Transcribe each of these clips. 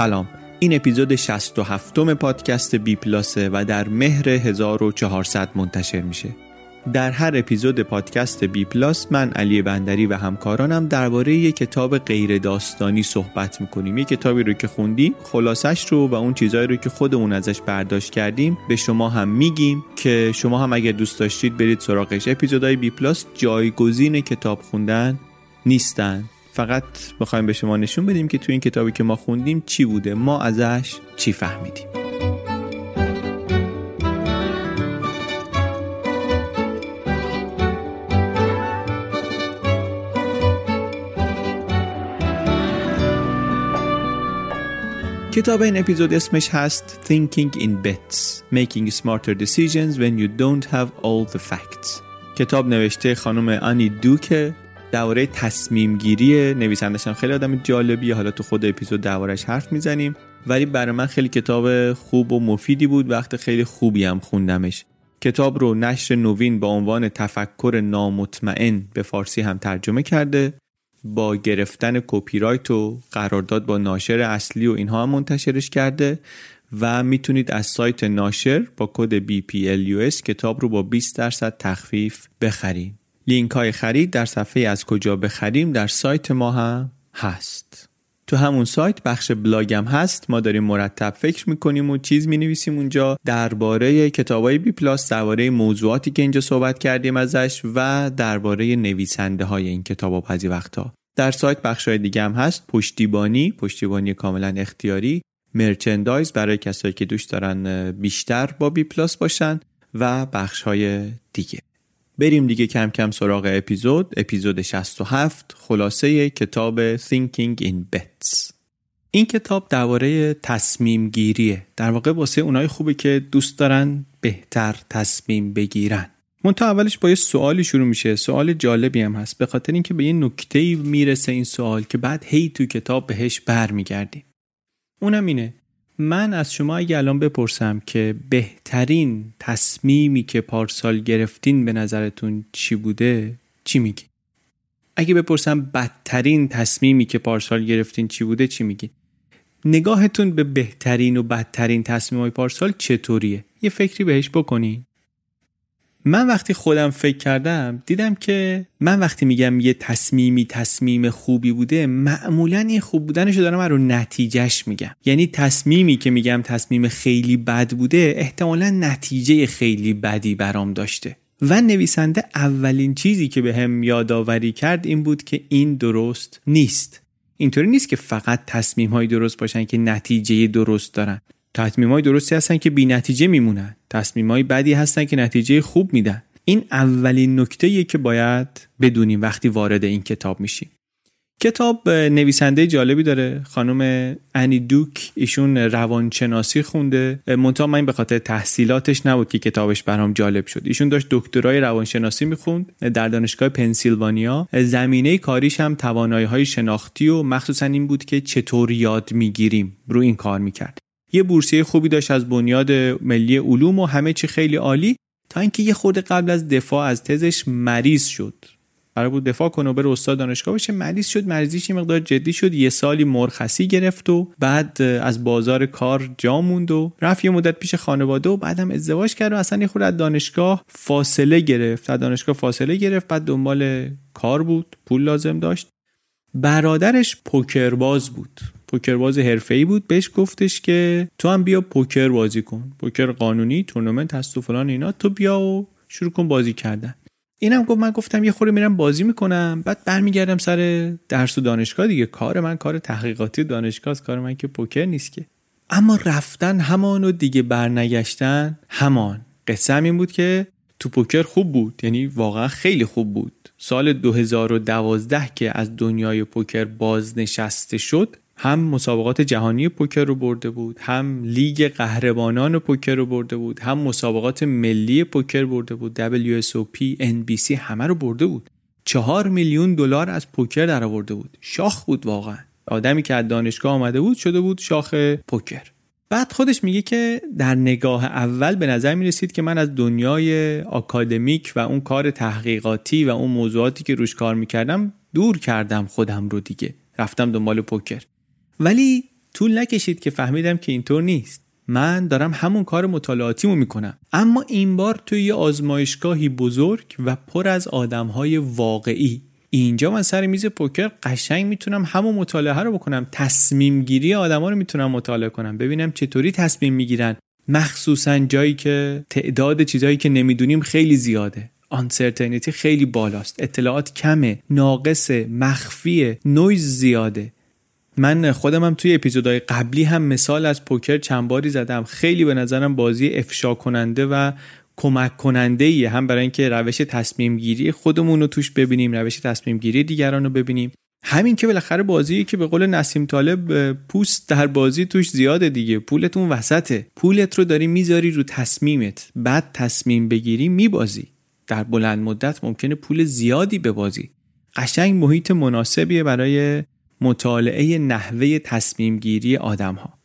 سلام. این اپیزود 67 م پادکست بی پلاسه و در مهر 1400 منتشر میشه. در هر اپیزود پادکست بی پلاس من علی بندری و همکارانم درباره یک کتاب غیر داستانی صحبت می‌کنیم. یک کتابی رو که خوندیم خلاصش رو و اون چیزهایی رو که خودمون ازش برداشت کردیم به شما هم میگیم که شما هم اگر دوست داشتید برید سراغش. اپیزودهای بی پلاس جایگزین کتاب خوندن نیستن. فقط می‌خوایم به شما نشون بدیم که تو این کتابی که ما خوندیم چی بوده ما ازش چی فهمیدیم. کتاب این اپیزود اسمش هست Thinking in Bets Making Smarter Decisions When You Don't Have All the Facts. کتاب نوشته خانم آنی دوکه درباره تصمیم گیری نویسندش هم خیلی آدم جالبیه. حالا تو خود اپیزود دربارش حرف می‌زنیم. ولی برای من خیلی کتاب خوب و مفیدی بود. وقت خیلی خوبی هم خوندمش. کتاب رو نشر نوین با عنوان تفکر نامطمئن به فارسی هم ترجمه کرده. با گرفتن کپی رایت و قرارداد با ناشر اصلی و اینها هم منتشرش کرده. و می‌تونید از سایت ناشر با کد BPLUS کتاب رو با 20 درصد تخفیف بخرید. لینک های خرید در صفحه از کجا بخریم در سایت ما هم هست. تو همون سایت بخش بلاگم هست ما داریم مرتب فکر می‌کنیم و چیز می نویسیم اونجا درباره کتابای بی پلاس درباره موضوعاتی که اینجا صحبت کردیم ازش و درباره نویسنده های این کتاب بعضی وقتا در سایت بخش های دیگه هم هست پشتیبانی پشتیبانی کاملا اختیاری merchandise برای کسایی که دوست دارن بیشتر با بی پلاس باشن و بخش های دیگه بریم دیگه کم کم سراغ اپیزود. اپیزود 67 خلاصه کتاب Thinking in Bets این کتاب درباره تصمیم گیریه در واقع واسه اونای خوبه که دوست دارن بهتر تصمیم بگیرن. منتها اولش با یه سوالی شروع میشه. سوال جالبی هم هست. به خاطر اینکه به یه نکته می‌رسه این سوال که بعد هی تو کتاب بهش برمیگردیم. اونم اینه. من از شما اگه الان بپرسم که بهترین تصمیمی که پارسال گرفتین به نظرتون چی بوده چی میگی؟ اگه بپرسم بدترین تصمیمی که پارسال گرفتین چی بوده چی میگی؟ نگاهتون به بهترین و بدترین تصمیم های پارسال چطوریه؟ یه فکری بهش بکنین من وقتی خودم فکر کردم دیدم که من وقتی میگم یه تصمیمی تصمیم خوبی بوده معمولا این خوب بودنش رو دارم رو نتیجهش میگم. یعنی تصمیمی که میگم تصمیم خیلی بد بوده احتمالا نتیجه خیلی بدی برام داشته. و نویسنده اولین چیزی که به هم یادآوری کرد این بود که این درست نیست. اینطوری نیست که فقط تصمیم های درست باشن که نتیجه درست دارن. تصمیم های درستی هستن که بی نتیجه میمونن. تصمیم های بدی هستن که نتیجه خوب میدن. این اولین نکته که باید بدونیم وقتی وارد این کتاب میشیم. کتاب نویسنده جالبی داره. خانم انی دوک ایشون روانشناسی خونده. منتها من به خاطر تحصیلاتش نبود که کتابش برام جالب شد. ایشون داشت دکترای روانشناسی می‌خوند در دانشگاه پنسیلوانیا. زمینه کاریش هم توانایی های شناختی و مخصوصا این بود که چطور یاد می‌گیریم رو این کار می‌کرد. یه بورسیه خوبی داشت از بنیاد ملی علوم و همه چی خیلی عالی تا اینکه یه خورده قبل از دفاع از تزش مریض شد. قرار بود دفاع کنه و بره استاد دانشگاه بشه. مریض شد مریضیش یه مقدار جدی شد. یه سالی مرخصی گرفت و بعد از بازار کار جا موند و رفت یه مدت پیش خانواده و بعدم ازدواج کرد و اصلا یه خورده از دانشگاه فاصله گرفت. از دانشگاه فاصله گرفت بعد دنبال کار بود پول لازم داشت. برادرش پوکرباز بود. پوکرباز حرفه‌ای بود. بهش گفتش که تو هم بیا پوکر بازی کن. پوکر قانونی تورنمنت هست و فلان اینا. تو بیا و شروع کن بازی کردن. اینم گفت من گفتم یه خوری میرم بازی می‌کنم. بعد برمیگردم سر درس و دانشگاه دیگه. کار من کار تحقیقاتی دانشگاه است. کار من که پوکر نیست که. اما رفتن همان و دیگه برنگشتن همان. قصه این بود که تو پوکر خوب بود. یعنی واقعا خیلی خوب بود. سال 2012 که از دنیای پوکر بازنشسته شد هم مسابقات جهانی پوکر رو برده بود هم لیگ قهرمانان پوکر رو برده بود هم مسابقات ملی پوکر برده بود. WSOP NBC همه رو برده بود. چهار میلیون دلار از پوکر در آورده بود. شاخ بود واقعا. آدمی که از دانشگاه آمده بود شده بود شاخ پوکر. بعد خودش میگه که در نگاه اول به نظر می رسید که من از دنیای آکادمیک و اون کار تحقیقاتی و اون موضوعاتی که روش کار می‌کردم دور کردم خودم رو دیگه. رفتم دنبال پوکر. ولی طول نکشید که فهمیدم که اینطور نیست. من دارم همون کار مطالعاتیمو می‌کنم. اما این بار توی یه آزمایشگاهی بزرگ و پر از آدمهای واقعی. اینجا من سر میز پوکر قشنگ می‌تونم همون مطالعه رو بکنم. تصمیم گیری آدما رو می‌تونم مطالعه کنم. ببینم چطوری تصمیم می‌گیرن. مخصوصا جایی که تعداد چیزهایی که نمی‌دونیم خیلی زیاده. آنسرتینیتی خیلی بالاست. اطلاعات کمه. ناقص مخفیه. نویز زیاده. من خودم هم توی اپیزودهای قبلی هم مثال از پوکر چند باری زدم. خیلی به نظرم بازی افشا کننده و کمک کننده ایه هم برای اینکه روش تصمیم گیری خودمون رو توش ببینیم روش تصمیم گیری دیگران رو ببینیم. همین که بالاخره بازی که به قول نسیم طالب پوست در بازی توش زیاده دیگه. پولتون وسطه. پولت رو داری می‌ذاری رو تصمیمت. بعد تصمیم بگیری میبازی. در بلند مدت ممکنه پول زیادی ببازی قشنگ محیط مناسبیه برای مطالعه نحوه تصمیم گیری آدم ها.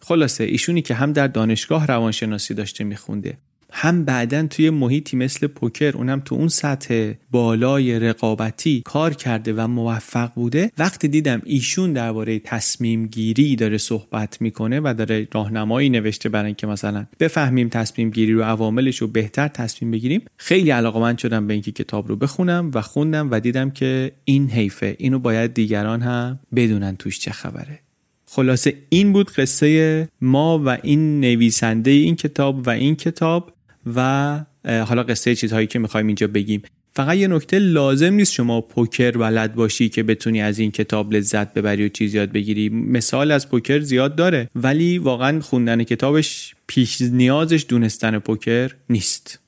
خلاصه ایشونی که هم در دانشگاه روانشناسی داشته میخونده هم بعدا توی محیطی مثل پوکر اونم تو اون سطح بالای رقابتی کار کرده و موفق بوده وقتی دیدم ایشون درباره تصمیم گیری داره صحبت می‌کنه و داره راهنمایی نوشته برای اینکه مثلا بفهمیم تصمیم گیری رو عواملش رو بهتر تصمیم بگیریم خیلی علاقمند شدم به اینکه کتاب رو بخونم و خوندم و دیدم که این حیفه اینو باید دیگران هم بدونن توش چه خبره. خلاصه این بود قصه ما و این نویسنده این کتاب و این کتاب. و حالا قصه چیزهایی که می‌خوایم اینجا بگیم. فقط یه نکته لازم نیست شما پوکر بلد باشی که بتونی از این کتاب لذت ببری و چیز یاد بگیری. مثال از پوکر زیاد داره ولی واقعا خوندن کتابش پیش نیازش دونستن پوکر نیست.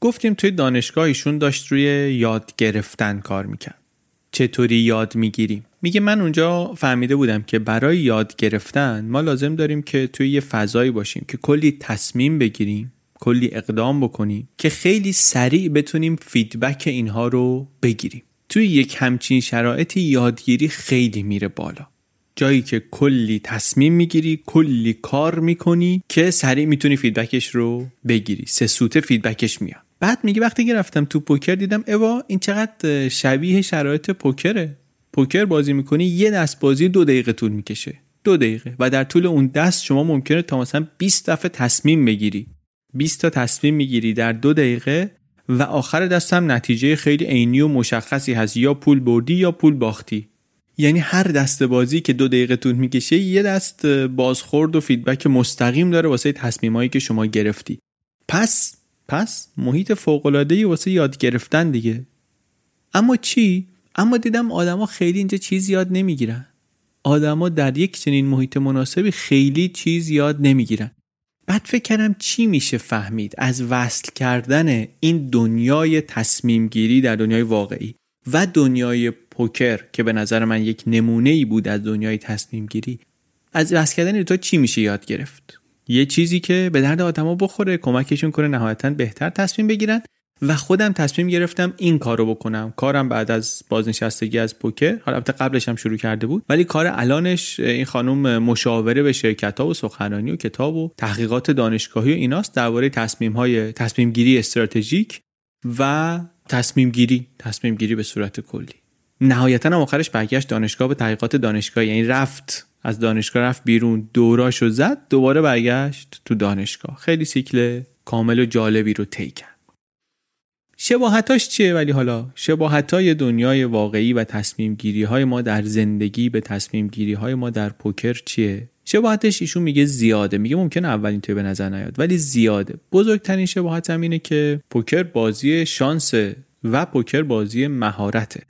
گفتیم توی دانشگاه ایشون داشت روی یاد گرفتن کار می‌کرد. چطوری یاد می‌گیریم. میگه من اونجا فهمیده بودم که برای یاد گرفتن ما لازم داریم که توی یه فضایی باشیم که کلی تصمیم بگیریم کلی اقدام بکنیم که خیلی سریع بتونیم feedback اینها رو بگیریم. توی یک همچین شرایطی یادگیری خیلی میره بالا. جایی که کلی تصمیم می‌گیری کلی کار می‌کنی که سریع می‌تونی feedback ش رو بگیری. سه سوته feedback ش میاد. بعد میگه وقتی که رفتم تو پوکر دیدم اوا این چقدر شبیه شرایط پوکره. پوکر بازی می‌کنی یه دست بازی دو دقیقه طول می‌کشه. دو دقیقه. و در طول اون دست شما ممکنه تا مثلا 20 دفعه تصمیم بگیری. 20 تا تصمیم می‌گیری در دو دقیقه و آخر دست هم نتیجه خیلی عینی و مشخصی هست. یا پول بردی یا پول باختی. یعنی هر دست بازی که دو دقیقه طول می‌کشه یه دست بازخورد و فیدبک مستقیم داره واسه تصمیمایی که شما گرفتی. پس پس محیط فوق‌العاده‌ای واسه یاد گرفتن دیگه. اما چی؟ اما دیدم آدما خیلی اینجا چیز یاد نمی‌گیرن. آدما در یک چنین محیط مناسبی خیلی چیز یاد نمی‌گیرن. بعد فکر کردم چی میشه فهمید از وصل کردن این دنیای تصمیم گیری در دنیای واقعی و دنیای پوکر که به نظر من یک نمونه ای بود از دنیای تصمیم گیری از وصل کردن تو چی میشه یاد گرفت؟ یه چیزی که به درد آدما بخوره کمکشون کنه نهایتا بهتر تصمیم بگیرن. و خودم تصمیم گرفتم این کارو بکنم. کارم بعد از بازنشستگی از پوکر حالا البته قبلش هم شروع کرده بود ولی کار الانش این خانم مشاوره به شرکت ها و سخنرانی و کتاب و تحقیقات دانشگاهی و ایناست درباره تصمیم های تصمیم گیری استراتژیک و تصمیم گیری تصمیم گیری به صورت کلی. نهایتا هم آخرش برگشت دانشگاه به تحقیقات دانشگاه یعنی رفت از دانشگاه رفت بیرون دوراشو زد دوباره برگشت تو دانشگاه. خیلی سیکل کامل و جالبی رو طی کرد. شباهتاش چیه ولی حالا؟ شباهتای دنیای واقعی و تصمیم گیری های ما در زندگی به تصمیم گیری های ما در پوکر چیه؟ شباهتش ایشون میگه زیاده. میگه ممکنه اولین توی به نظر نیاد ولی زیاده. بزرگترین شباهت هم اینه که پوکر بازی شانس و پوکر بازی مهارته.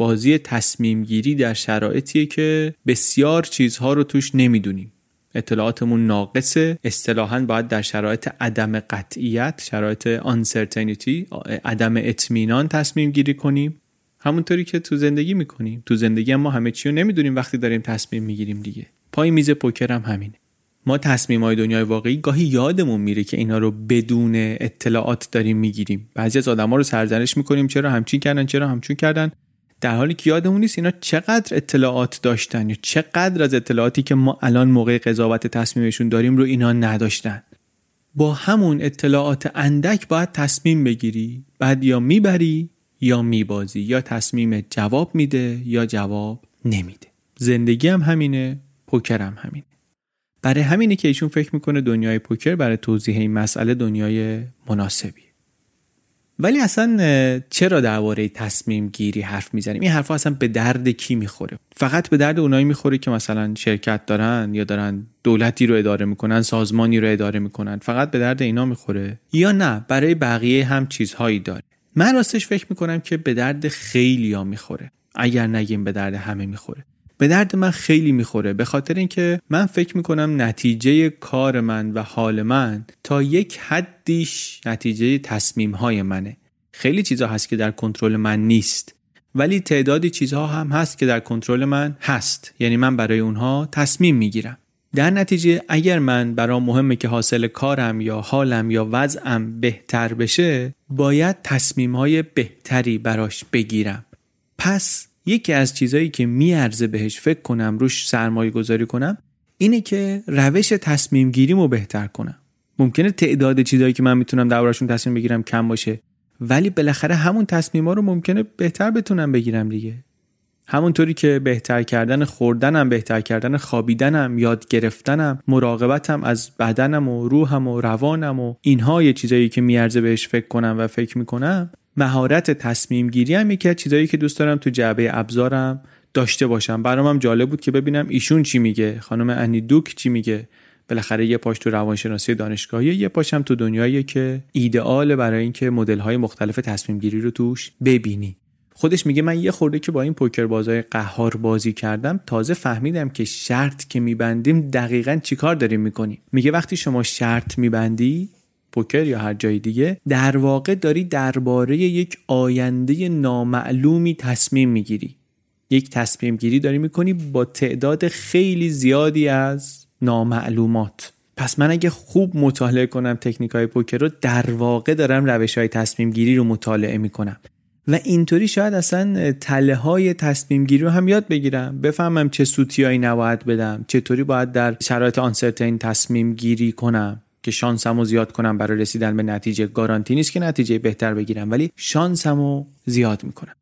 بازی تصمیم گیری در شرایطیه که بسیار چیزها رو توش نمی‌دونیم. اطلاعاتمون ناقصه. اصطلاحا باید در شرایط عدم قطعیت شرایط uncertainty عدم اطمینان تصمیم گیری کنیم. همونطوری که تو زندگی می‌کنیم. تو زندگی ما همه چی رو نمی‌دونیم وقتی داریم تصمیم می‌گیریم دیگه. پای میز پوکر هم همینه. ما تصمیم های دنیای واقعی گاهی یادمون میره که اینا رو بدون اطلاعات داریم می‌گیریم. بعضی از آدما رو سرزنش می‌کنیم چرا همچین کردن چرا همچون کردن. در حالی که یادمون نیست اینا چقدر اطلاعات داشتن یا چقدر از اطلاعاتی که ما الان موقع قضاوت تصمیمشون داریم رو اینا نداشتن. با همون اطلاعات اندک باید تصمیم بگیری. بعد یا می‌بری یا میبازی. یا تصمیم جواب میده یا جواب نمیده. زندگی هم همینه پوکر هم همینه. برای همینه که ایشون فکر می‌کنه دنیای پوکر برای توضیح این مسئله دنیای مناسبی ولی اصلا چرا درباره تصمیم گیری حرف می‌زنیم؟ این حرف اصلا به درد کی می‌خوره؟ فقط به درد اونایی می‌خوره که مثلا شرکت دارن یا دارن دولتی رو اداره می‌کنن سازمانی رو اداره می‌کنن. فقط به درد اینا می‌خوره؟ یا نه برای بقیه هم چیزهایی داره. من راستش فکر می‌کنم که به درد خیلی ها می‌خوره. اگر نگیم به درد همه می‌خوره. به درد من خیلی می‌خوره به خاطر اینکه من فکر می‌کنم نتیجه کار من و حال من تا یک حدیش نتیجه تصمیم های منه. خیلی چیزها هست که در کنترل من نیست ولی تعدادی چیزها هم هست که در کنترل من هست. یعنی من برای اونها تصمیم می‌گیرم. در نتیجه اگر من برام مهمه که حاصل کارم یا حالم یا وضعم بهتر بشه باید تصمیم های بهتری براش بگیرم. پس یکی از چیزهایی که میارزه بهش فکر کنم روش سرمایه گذاری کنم اینه که روش تصمیم گیریمو بهتر کنم. ممکنه تعداد چیزهایی که من می‌تونم دربارشون تصمیم بگیرم کم باشه ولی بالاخره همون تصمیم ها رو ممکنه بهتر بتونم بگیرم دیگه. همونطوری که بهتر کردن خوردنم بهتر کردن خوابیدنم یاد گرفتنم مراقبتم از بدنم و روحم و روانم و اینها یه چیزایی که میارزه بهش فکر کنم و فکر می‌کنم مهارت تصمیم گیری هم یکی چیزایی که دوست دارم تو جعبه ابزارم داشته باشم. برام جالب بود که ببینم ایشون چی میگه. خانم انی دوک چی میگه؟ بالاخره یه پاش تو روانشناسی دانشگاهی یه پاشم تو دنیایی که ایدئال برای اینکه مدل های مختلف تصمیم گیری رو توش ببینی. خودش میگه من یه خورده که با این پوکر بازای قهار بازی کردم تازه فهمیدم که شرط که میبندیم دقیقا چیکار داریم می‌کنیم. میگه وقتی شما شرط میبندی پوکر یا هر جای دیگه در واقع داری درباره یک آینده نامعلومی تصمیم می‌گیری. یک تصمیم گیری داری می‌کنی با تعداد خیلی زیادی از نامعلومات. پس من اگه خوب مطالعه کنم تکنیک های پوکر رو در واقع دارم روش های تصمیم گیری رو مطالعه می‌کنم. و اینطوری شاید اصلا تله های تصمیم گیری رو هم یاد بگیرم. بفهمم چه سوتیایی نباید بدم. چطوری باید در شرایط آنسرتین تصمیم گیری کنم. که شانسم رو زیاد کنم برای رسیدن به نتیجه گارانتی نیست که نتیجه بهتر بگیرم ولی شانسم رو زیاد می‌کنم.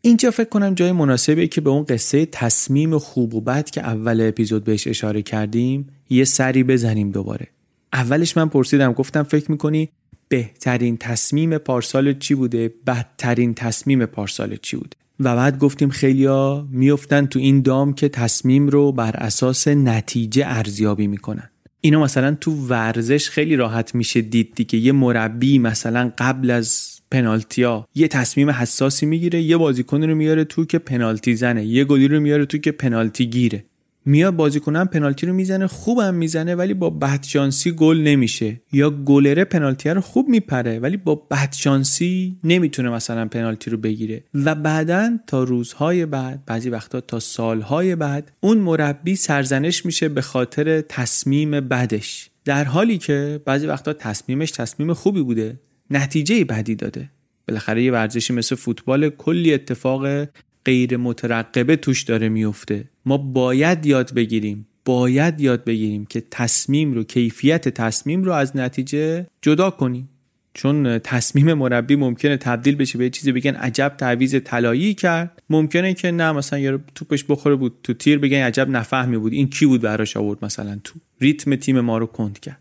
اینجا فکر کنم جای مناسبه که به اون قصه تصمیم خوب و بد که اول اپیزود بهش اشاره کردیم یه سری بزنیم دوباره. اولش من پرسیدم گفتم فکر می‌کنی بهترین تصمیم پارسال چی بوده؟ بدترین تصمیم پارسال چی بوده؟ و بعد گفتیم خیلیا میفتن تو این دام که تصمیم رو بر اساس نتیجه ارزیابی می‌کنن. اینا مثلا تو ورزش خیلی راحت میشه دید دیگه. یه مربی مثلا قبل از پنالتیا یه تصمیم حساسی می‌گیره یه بازیکن رو میاره تو که پنالتی زنه یه گلی رو میاره تو که پنالتی گیره. میاد بازیکنم پنالتی رو می‌زنه خوبم می‌زنه ولی با بدشانسی گل نمیشه. یا گلره پنالتی رو خوب میپره ولی با بدشانسی نمی‌تونه مثلا پنالتی رو بگیره. و بعدا تا روزهای بعد بعضی وقتا تا سالهای بعد اون مربی سرزنش میشه به خاطر تصمیم بدش. در حالی که بعضی وقتا تصمیمش تصمیم خوبی بوده نتیجه بدی داده. بالاخره یه ورزشی مثل فوتبال کلی اتفاق غیر مترقبه توش داره میفته. ما باید یاد بگیریم باید یاد بگیریم که تصمیم رو کیفیت تصمیم رو از نتیجه جدا کنیم. چون تصمیم مربی ممکنه تبدیل بشه به چیزی بگن عجب تعویز طلایی کرد. ممکنه که نه مثلا یه توپش بخوره بود تو تیر بگن عجب نفهمی بود. این کی بود براش آورد مثلا تو؟ ریتم تیم ما رو کند کرد.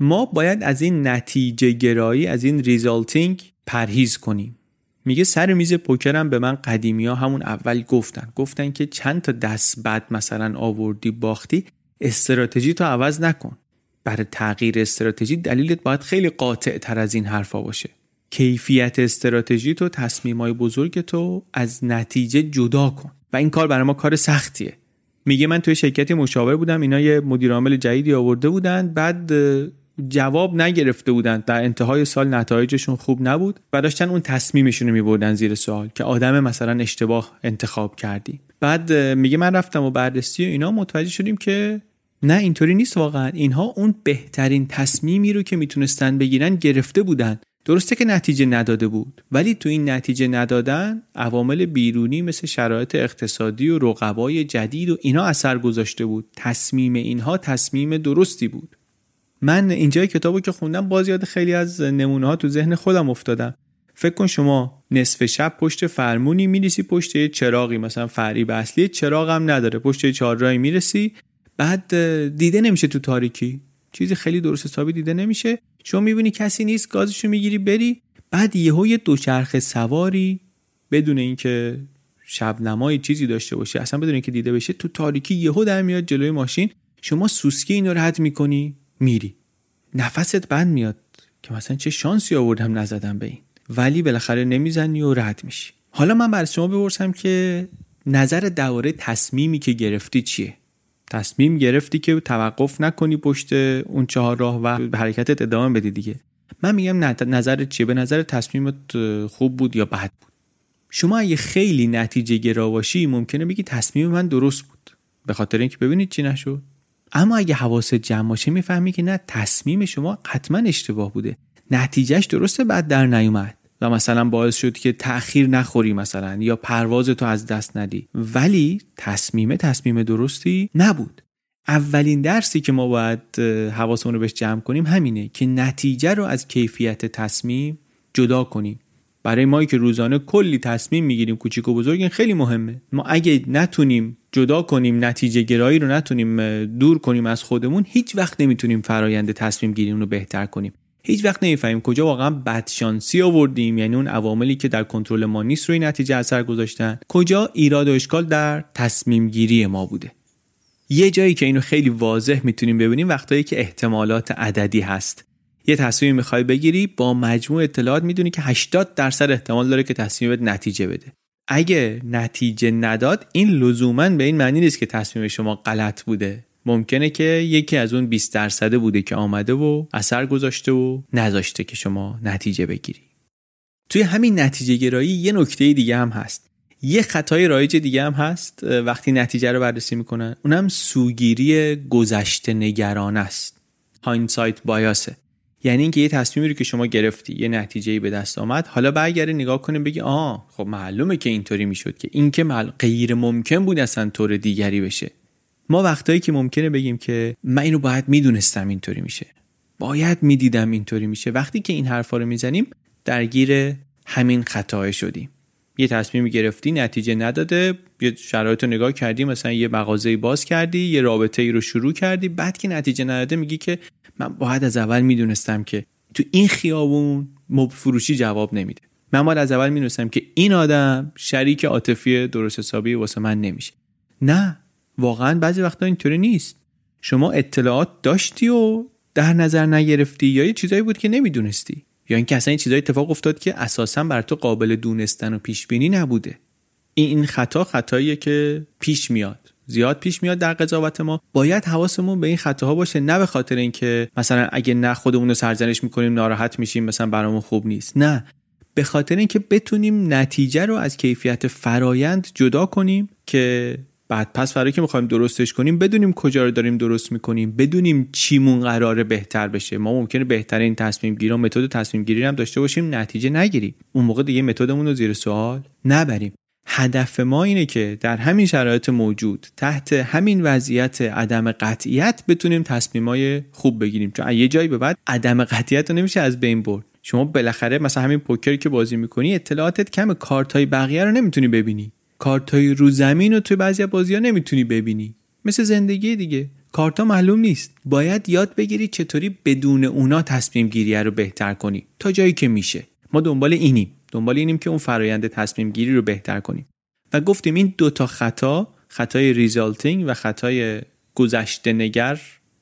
ما باید از این نتیجه گرایی از این resulting پرهیز کنیم. میگه سر میز پوکرم به من قدیمی ها همون اول گفتن. گفتن که چند تا دست بد مثلا آوردی باختی استراتژی تو عوض نکن. برای تغییر استراتژی دلیلت باید خیلی قاطع تر از این حرفا باشه. کیفیت استراتژی تو تصمیم های بزرگ تو از نتیجه جدا کن. و این کار برای ما کار سختیه. میگه من توی شرکتی مشاور بودم اینا یه مدیر عامل جدیدی آورده بودن بعد جواب نگرفته بودند در انتهای سال نتایجشون خوب نبود و داشتن اون تصمیمشون رو میبردن زیر سوال که آدم مثلا اشتباه انتخاب کردی. بعد میگه من رفتم و بررسی و اینا متوجه شدیم که نه اینطوری نیست واقعا. اینها اون بهترین تصمیمی رو که می‌تونستن بگیرن گرفته بودن. درسته که نتیجه نداده بود ولی تو این نتیجه ندادن عوامل بیرونی مثل شرایط اقتصادی و رقبای جدید و اینا اثر گذاشته بود. تصمیم اینها تصمیم درستی بود. من اینجای کتابو که خوندم باز یاد خیلی از نمونه ها تو ذهن خودم افتادم. فکر کن شما نصف شب پشت فرمونی می‌رسی پشت یه چراغی مثلا فریب اصلی چراغ هم نداره پشت چهارراهی می‌رسی بعد دیده نمیشه تو تاریکی. چیزی خیلی درست حسابی دیده نمیشه. شما می‌بینی کسی نیست گازشو می‌گیری بری بعد یهو یه دوچرخه سواری بدون اینکه شب نمای چیزی داشته باشه اصلا بدون اینکه دیده بشه تو تاریکی یهو در میاد جلوی ماشین. شما سوسکی اینو رد می‌کنی. میری. نفست بند میاد که مثلا چه شانسی آوردم نزدم به این. ولی بالاخره نمی‌زنی و رد میشی. حالا من بر شما بپرسم که نظر درباره تصمیمی که گرفتی چیه؟ تصمیم گرفتی که توقف نکنی پشت اون چهار راه و به حرکتت ادامه بدی دیگه. من میگم نظر چیه؟ به نظر تصمیمت خوب بود یا بد بود؟ شما اگه خیلی نتیجه گرا باشی ممکنه بگی تصمیم من درست بود. به خاطر اینکه ببینید چی نشد. اما اگه حواست جمع باشه می‌فهمی که نه تصمیم شما حتما اشتباه بوده. نتیجهش درسته بعد در نیومد. و مثلا باعث شد که تأخیر نخوری مثلا یا پرواز تو از دست ندی. ولی تصمیم تصمیم درستی نبود. اولین درسی که ما باید حواسمون رو بهش جمع کنیم همینه که نتیجه رو از کیفیت تصمیم جدا کنیم. برای ما که روزانه کلی تصمیم می‌گیریم کوچیک و بزرگ این خیلی مهمه. ما اگه نتونیم جدا کنیم نتیجه گرایی رو نتونیم دور کنیم از خودمون هیچ وقت نمی‌تونیم فرایند تصمیم گیری رو بهتر کنیم. هیچ وقت نمی‌فهمیم کجا واقعا بدشانسی آوردیم یعنی اون عواملی که در کنترل ما نیست روی نتیجه اثر گذاشتن. کجا ایراد و اشکال در تصمیم گیری ما بوده. یه جایی که اینو خیلی واضح می‌تونیم ببینیم وقتایی که احتمالات عددی هست. یه تصمیم می‌خوای بگیری با مجموع اطلاعات می‌دونی که 80 درصد احتمال داره که تصمیمت نتیجه بده. اگه نتیجه نداد این لزوما به این معنی نیست که تصمیم شما غلط بوده. ممکنه که یکی از اون 20 درصده بوده که آمده و اثر گذاشته و نذاشته که شما نتیجه بگیری. توی همین نتیجه گرایی یه نکته دیگه هم هست. یه خطای رایج دیگه هم هست وقتی نتیجه رو بررسی می‌کنن. اونم سوگیری گذشته نگران است. هاینسایت بایاسه یعنی اینکه یه تصمیمی رو که شما گرفتی یه نتیجه به دست آمد حالا برگردی نگاه کنیم بگی آه خب معلومه که اینطوری می‌شد که این که غیر ممکن بود اصلا طور دیگری بشه. ما وقتایی که ممکنه بگیم که من اینو باید می‌دونستم اینطوری میشه. باید می‌دیدم اینطوری میشه. وقتی که این حرفا رو می‌زنیم درگیر همین خطای شدیم. یه تصمیم گرفتی نتیجه نداده یه شرایط رو نگاه کردی مثلا یه مغازه باز کردی یه رابطه ای رو شروع کردی بعد که نتیجه نداده میگی که من باید از اول می‌دونستم که تو این خیابون مب فروشی جواب نمیده. من باید از اول می‌دونستم که این آدم شریک عاطفی درست حسابی واسه من نمیشه. نه واقعا بعضی وقتا اینطوری نیست. شما اطلاعات داشتی و در نظر نگرفتی یا یه چیزایی بود که نمی‌دونستی. یا اینکه اصلا این چیزایی اتفاق افتاد که اساسا بر تو قابل دونستن و پیش بینی نبوده. این خطا خطاییه که پیش میاد. زیاد پیش میاد در قضاوت ما. باید حواسمون به این خطاها باشه نه به خاطر اینکه مثلا اگه نه خودمون رو سرزنش می‌کنیم ناراحت میشیم مثلا برامون خوب نیست. نه. به خاطر اینکه بتونیم نتیجه رو از کیفیت فرایند جدا کنیم که بعد پس برای که می‌خوایم درستش کنیم بدونیم کجا رو داریم درست می‌کنیم بدونیم چیمون قراره بهتر بشه. ما ممکنه بهترین تصمیم گیری و متد تصمیم گیری هم داشته باشیم نتیجه نگیریم. اون موقع دیگه متدمون رو زیر سوال نبریم. هدف ما اینه که در همین شرایط موجود تحت همین وضعیت عدم قطعیت بتونیم تصمیمای خوب بگیریم. چون یه جایی به بعد عدم قطعیت رو نمیشه از بین برد. شما بالاخره مثلا همین پوکری که بازی می‌کنی اطلاعاتت کم کارت های بقیه رو نمی‌تونی ببینی. کارت های رو زمین رو توی بعضی بازی ها نمی‌تونی ببینی. مثل زندگی دیگه. کارتا معلوم نیست. باید یاد بگیری چطوری بدون اونا تصمیم گیری رو بهتر کنی. تا جایی که میشه. ما دنبال اینیم. دنبال اینیم که اون فرایند تصمیم گیری رو بهتر کنیم. و گفتیم این دوتا خطا خطای resulting و خطای گذشته نگر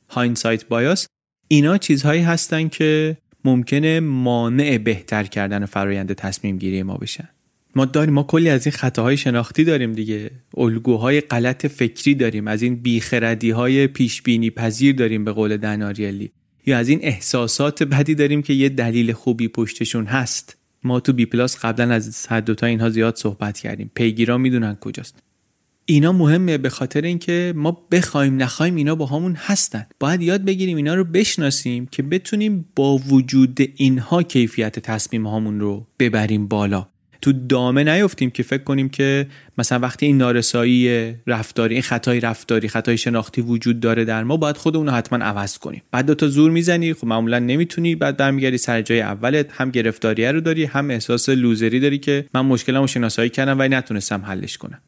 hindsight bias اینا چیزهایی هستن که ممکنه مانع بهتر کردن فرایند تصمیم گیری ما بشن. ما داریم ما کلی از این خطاهای شناختی داریم دیگه. الگوهای غلط فکری داریم. از این بیخردی های پیش بینی پذیر داریم به قول دناریلی یا از این احساسات بدی داریم که یه دلیل خوبی پشتشون هست. ما تو بی پلاس قبلا از هر دوتا اینها زیاد صحبت کردیم. پیگیرا می‌دونن کجاست. اینا مهمه به خاطر اینکه ما بخوایم نخوایم اینا با همون هستن. باید یاد بگیریم اینا رو بشناسیم که بتونیم با وجود اینها کیفیت تصمیم هامون رو ببریم بالا. تو دامه نیفتیم که فکر کنیم که مثلا وقتی این نارسایی رفتاری این خطای رفتاری خطای شناختی وجود داره در ما باید خودمون رو حتما عوض کنیم. بعد دو تا زور می‌زنی خب معمولا نمی‌تونی بعد برمیگردی سر جای اولت هم گرفتاریه رو داری هم احساس لوزری داری که من مشکلمو شناسایی کردم ولی نتونستم حلش کنم.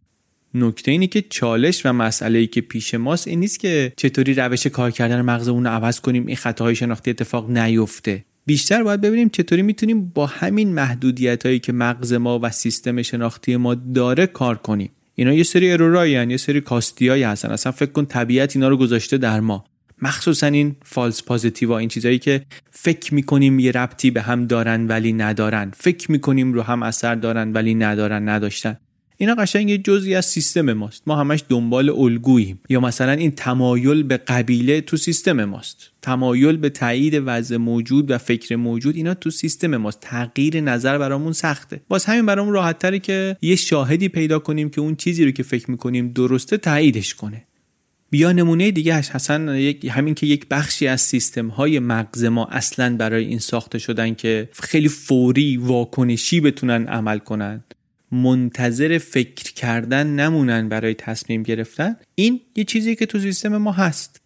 نکته اینه که چالش و مسئله ای که پیش ماست این نیست که چطوری روش کار کردن مغزمون رو عوض کنیم این خطاهای شناختی اتفاق نیفته. بیشتر باید ببینیم چطوری می‌تونیم با همین محدودیت هایی که مغز ما و سیستم شناختی ما داره کار کنیم. اینا یه سری ارورایی یه سری کاستیایی هستن. اصلا فکر کن طبیعت اینا رو گذاشته در ما. مخصوصا این فالس پازیتیو این چیزایی که فکر می‌کنیم یه ربطی به هم دارن ولی ندارن. فکر می‌کنیم رو هم اثر دارن ولی ندارن نداشتن. اینا قشنگ یه جزئی از سیستم ماست. ما همش دنبال الگوییم. یا مثلا این تمایل به قبیله تو سیستم ماست. تمایل به تایید وضع موجود و فکر موجود اینا تو سیستم ماست. تغییر نظر برامون سخته. باز همین برامون راحت تره که یه شاهدی پیدا کنیم که اون چیزی رو که فکر می‌کنیم درسته تاییدش کنه. بیا نمونه دیگه حسن همین که یک بخشی از سیستم های مغز ما اصلا برای این ساخته شدن که خیلی فوری واکنشی بتونن عمل کنن. منتظر فکر کردن نمونن برای تصمیم گرفتن این یه چیزی که تو سیستم ما هست.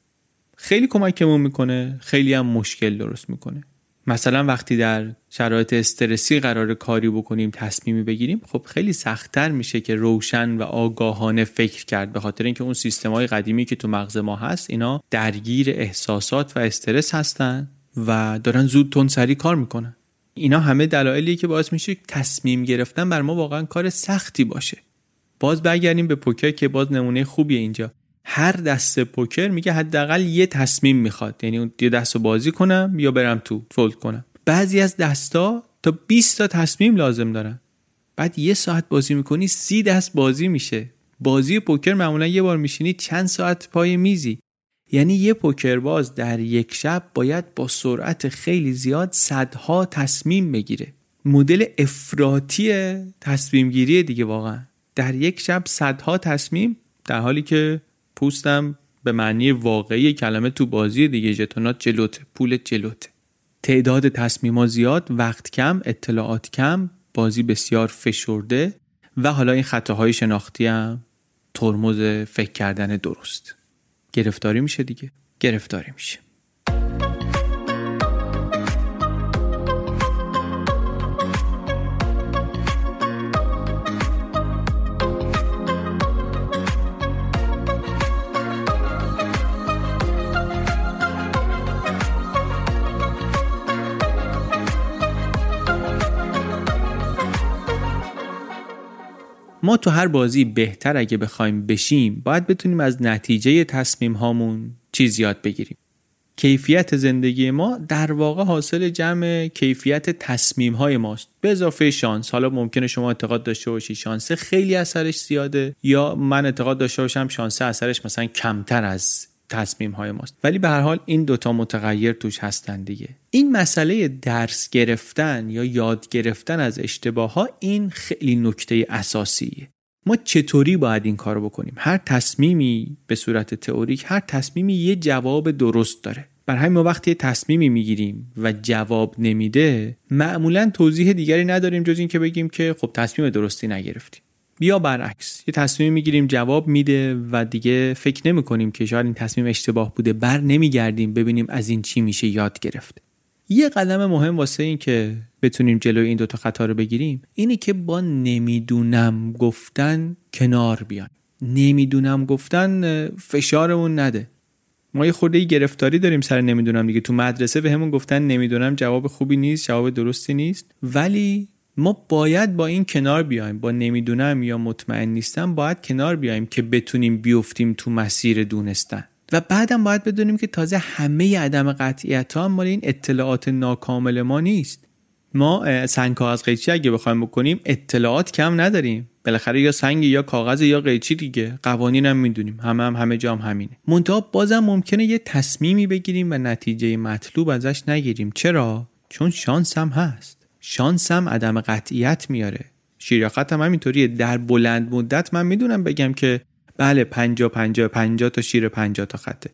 خیلی کمکمون می‌کنه خیلی هم مشکل درست می‌کنه. مثلا وقتی در شرایط استرسی قرار کاری بکنیم تصمیمی بگیریم خب خیلی سختتر میشه که روشن و آگاهانه فکر کرد. به خاطر اینکه اون سیستم های قدیمی که تو مغز ما هست اینا درگیر احساسات و استرس هستن و دارن زود تون کار می‌کنن. اینا همه دلایلی که باعث میشه تصمیم گرفتن بر ما واقعا کار سختی باشه. باز برگردیم به پوکر که باز نمونه خوبیه اینجا. هر دست پوکر میگه حداقل یه تصمیم می‌خواد. یعنی اون یه دست رو بازی کنم یا برم تو فولد کنم. بعضی از دستا تا 20 تا تصمیم لازم دارن. بعد یه ساعت بازی می‌کنی سی دست بازی میشه. بازی پوکر معمولا یه بار میشینی چند ساعت پای میزی. یعنی یه پوکرباز در یک شب باید با سرعت خیلی زیاد صدها تصمیم بگیره. مدل افراطی تصمیم گیری دیگه واقعا. در یک شب صدها تصمیم در حالی که پوستم به معنی واقعی کلمه تو بازی دیگه جتونات جلوته پول جلوته. تعداد تصمیما زیاد وقت کم اطلاعات کم بازی بسیار فشرده و حالا این خطاهای شناختی هم ترمز فکر کردن درست. گرفتاری میشه دیگه. گرفتاری میشه. ما تو هر بازی بهتر اگه بخوایم بشیم باید بتونیم از نتیجه تصمیم هامون چیز یاد بگیریم. کیفیت زندگی ما در واقع حاصل جمع کیفیت تصمیم های ماست. به اضافه شانس. حالا ممکنه شما اعتقاد داشته باشی شانس خیلی اثرش زیاده یا من اعتقاد داشته باشم شانس اثرش مثلا کمتر از تصمیم های ماست. ولی به هر حال این دوتا متغیر توش هستن دیگه. این مسئله درس گرفتن یا یاد گرفتن از اشتباه ها این خیلی نکته اساسیه. ما چطوری باید این کارو بکنیم؟ هر تصمیمی به صورت تئوریک هر تصمیمی یه جواب درست داره. بر همین ما وقتی تصمیمی می‌گیریم و جواب نمیده معمولا توضیح دیگری نداریم جز اینکه بگیم که خب تصمیم درستی نگرفتیم. بیا برعکس. یه تصمیم می‌گیریم جواب میده و دیگه فکر نمی کنیم که شاید این تصمیم اشتباه بوده. بر نمیگردیم ببینیم از این چی میشه یاد گرفت. یه قدم مهم واسه این که بتونیم جلوی این دوتا خطا رو بگیریم اینی که با نمی‌دونم گفتن کنار بیان نمی‌دونم گفتن فشارمون نده. ما یه خورده گرفتاری داریم سر نمی‌دونم دیگه. تو مدرسه به همون گفتن نمی‌دونم جواب خوبی نیست جواب درستی نیست. ولی ما باید با این کنار بیایم. با نمی‌دونم یا مطمئن نیستم باید کنار بیایم که بتونیم بیفتیم تو مسیر دونستن. و بعدم باید بدونیم که تازه همه عدم قطعیت ها مال این اطلاعات ناکامل ما نیست. ما سنگ از قیچی اگه بخوایم بکنیم اطلاعات کم نداریم. بالاخره یا سنگ یا کاغذ یا قیچی دیگه. قوانین هم می‌دونیم. همه هم همه جام همینه. منتها بازم ممکنه یه تصمیمی بگیریم و نتیجه مطلوب ازش نگیریم. چرا؟ چون شانس هم هست. شانس هم عدم قطعیت میاره. شیراخت هم همینطوریه. در بلند مدت من می‌دونم بگم که بله پنجا پنجا پنجا تا شیر پنجا تا خطه.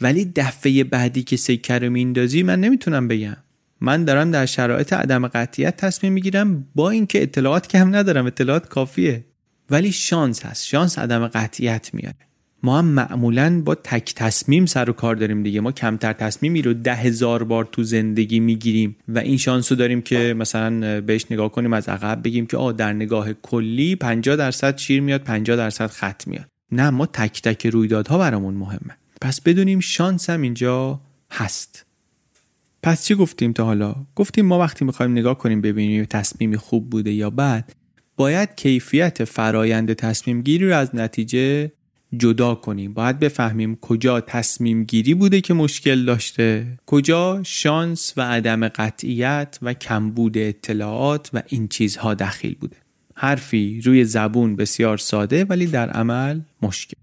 ولی دفعه بعدی که سکه رو میندازی من نمی‌تونم بگم. من دارم در شرایط عدم قطعیت تصمیم می‌گیرم با اینکه اطلاعات کم ندارم. اطلاعات کافیه. ولی شانس هست. شانس عدم قطعیت میاره. ما هم معمولا با تک تصمیم سر و کار داریم دیگه. ما کمتر تصمیمی رو ده هزار بار تو زندگی می‌گیریم و این شانس رو داریم که مثلا بهش نگاه کنیم از عقب بگیم که آ در نگاه کلی 50 درصد شیر میاد 50 درصد خط میاد. نه ما تک تک رویدادها برامون مهمه. پس بدونیم شانس هم اینجا هست. پس چی گفتیم تا حالا؟ گفتیم ما وقتی می‌خوایم نگاه کنیم ببینیم تصمیمی خوب بوده یا بد باید کیفیت فرایند تصمیم گیری رو از نتیجه جدا کنیم. باید بفهمیم کجا تصمیم گیری بوده که مشکل داشته کجا شانس و عدم قطعیت و کمبود اطلاعات و این چیزها دخیل بوده. حرفی روی زبون بسیار ساده ولی در عمل مشکل.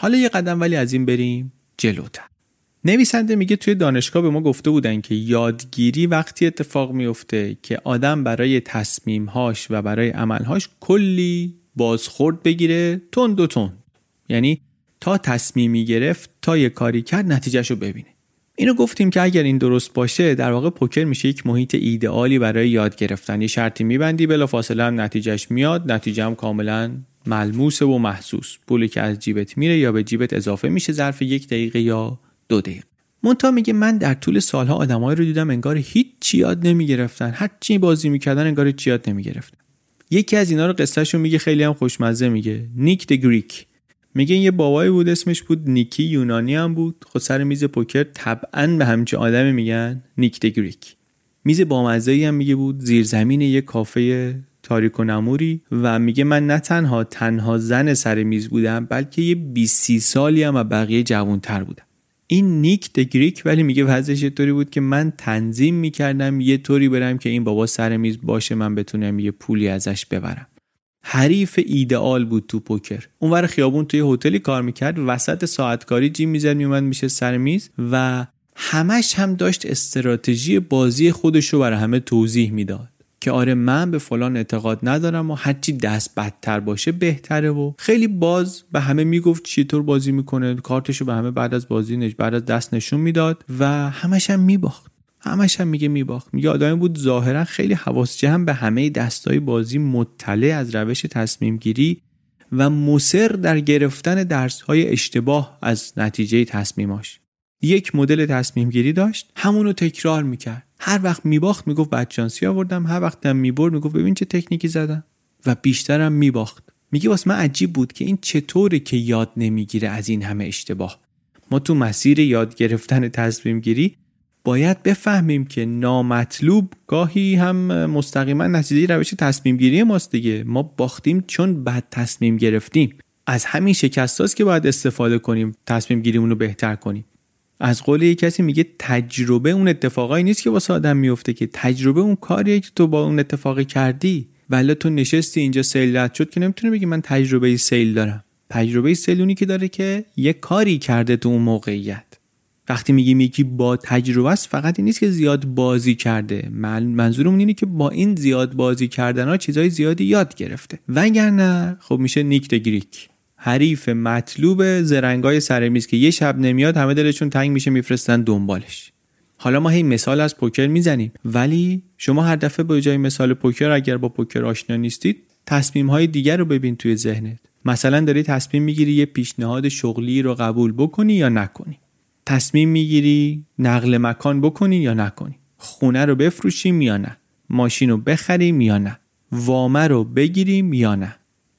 حالا یه قدم ولی از این بریم جلوتر. نویسنده میگه توی دانشگاه به ما گفته بودن که یادگیری وقتی اتفاق میفته که آدم برای تصمیمهاش و برای عملهاش کلی بازخورد بگیره تون دو تون یعنی تا تصمیمی گرفت تا یه کاری کرد نتیجهش رو ببینه. اینو گفتیم که اگر این درست باشه در واقع پوکر میشه یک محیط ایدئالی برای یاد گرفتن. یه شرطی میبندی بلا فاصله هم نتیجهش میاد. نتیجه هم کاملا ملموس و محسوس. پولی که از جیبت میره یا به جیبت اضافه میشه ظرف یک دقیقه یا دو دقیقه. مونتا میگه من در طول سالها آدمایی رو دیدم انگار هیچ یاد نمی‌گرفتن. هر چی بازی می‌کردن انگار هیچ یاد نمی‌گرفتن. یکی از اینا رو قصهشون میگه خیلی هم خوشمزه میگه. نیک د گریک. میگه یه بابایی بود اسمش بود نیکی یونانی هم بود. خود سر میز پوکر طبعا به همچه آدمی میگن نیک گریک. میز بامزه‌ای هم میگه بود زیرزمین یه کافه تاریک و نموری و میگه من نه تنها تنها زن سر میز بودم بلکه یه 20 سالی هم و بقیه جوانتر بودم. این نیک د گریک ولی میگه وضعش یه طوری بود که من تنظیم می‌کردم یه طوری برم که این بابا سر میز باشه من بتونم یه پولی ازش ببرم. حریف ایدئال بود تو پوکر. اونور خیابون توی هتلی کار می‌کرد. وسط ساعتکاری جیم می‌زد میومد میشه سر میز و همش هم داشت استراتژی بازی خودش رو برای همه توضیح می‌داد که آره من به فلان اعتقاد ندارم و هرچی دست بدتر باشه بهتره و خیلی باز به همه می‌گفت چطور بازی می‌کنه. کارتشو به همه بعد از بازی نش بعد از دست نشون می‌داد و همش هم میباخت. همش هم میگه میباخت. میگه آدمی بود ظاهرا خیلی حواس جمع به همه دستای بازی مطلع از روش تصمیم گیری و مصر در گرفتن درس های اشتباه از نتیجه تصمیماش. یک مدل تصمیم گیری داشت همونو تکرار می‌کرد. هر وقت میباخت می‌گفت بدشانسی آوردم هر وقت هم می‌برد می‌گفت ببین چه تکنیکی زدم و بیشترم میباخت. میگه واسه من عجیب بود که این چطوره که یاد نمی‌گیره از این همه اشتباه. ما تو مسیر یاد گرفتن تصمیم گیری باید بفهمیم که نامطلوب گاهی هم مستقیما نتیجه روش تصمیم گیری ماست دیگه. ما باختیم چون بد تصمیم گرفتیم. از همین شکستاست که باید استفاده کنیم تصمیم گیریمون رو بهتر کنیم. از قول یه کسی میگه تجربه اون اتفاقایی نیست که واسه آدم میفته که تجربه اون کاریه که تو با اون اتفاقی کردی. ولی تو نشستی اینجا سیل رد شد که نمی‌تونه بگی من تجربه سیل دارم. تجربه سیل اونی که داره که یه کاری کرده تو اون موقعیت. وقتی میگیم یکی با تجربه است فقط این نیست که زیاد بازی کرده. منظورمون اینه که با این زیاد بازی کردن ها چیزای زیادی یاد گرفته. وگرنه خب میشه نیک گریک حریف مطلوب زرنگای سر میز که یه شب نمیاد همه دلشون تنگ میشه میفرستن دنبالش. حالا ما هی مثال از پوکر می‌زنیم. ولی شما هر دفعه به جای مثال پوکر اگر با پوکر آشنا نیستید تصمیم های دیگر رو ببین توی ذهنت. مثلا داری تصمیم می‌گیری یه پیشنهاد شغلی رو قبول بکنی یا نکنی. تصمیم می‌گیری نقل مکان بکنی یا نکنی؟ خونه رو بفروشیم یا نه؟ ماشین رو بخریم یا نه؟ وامه رو بگیریم یا نه؟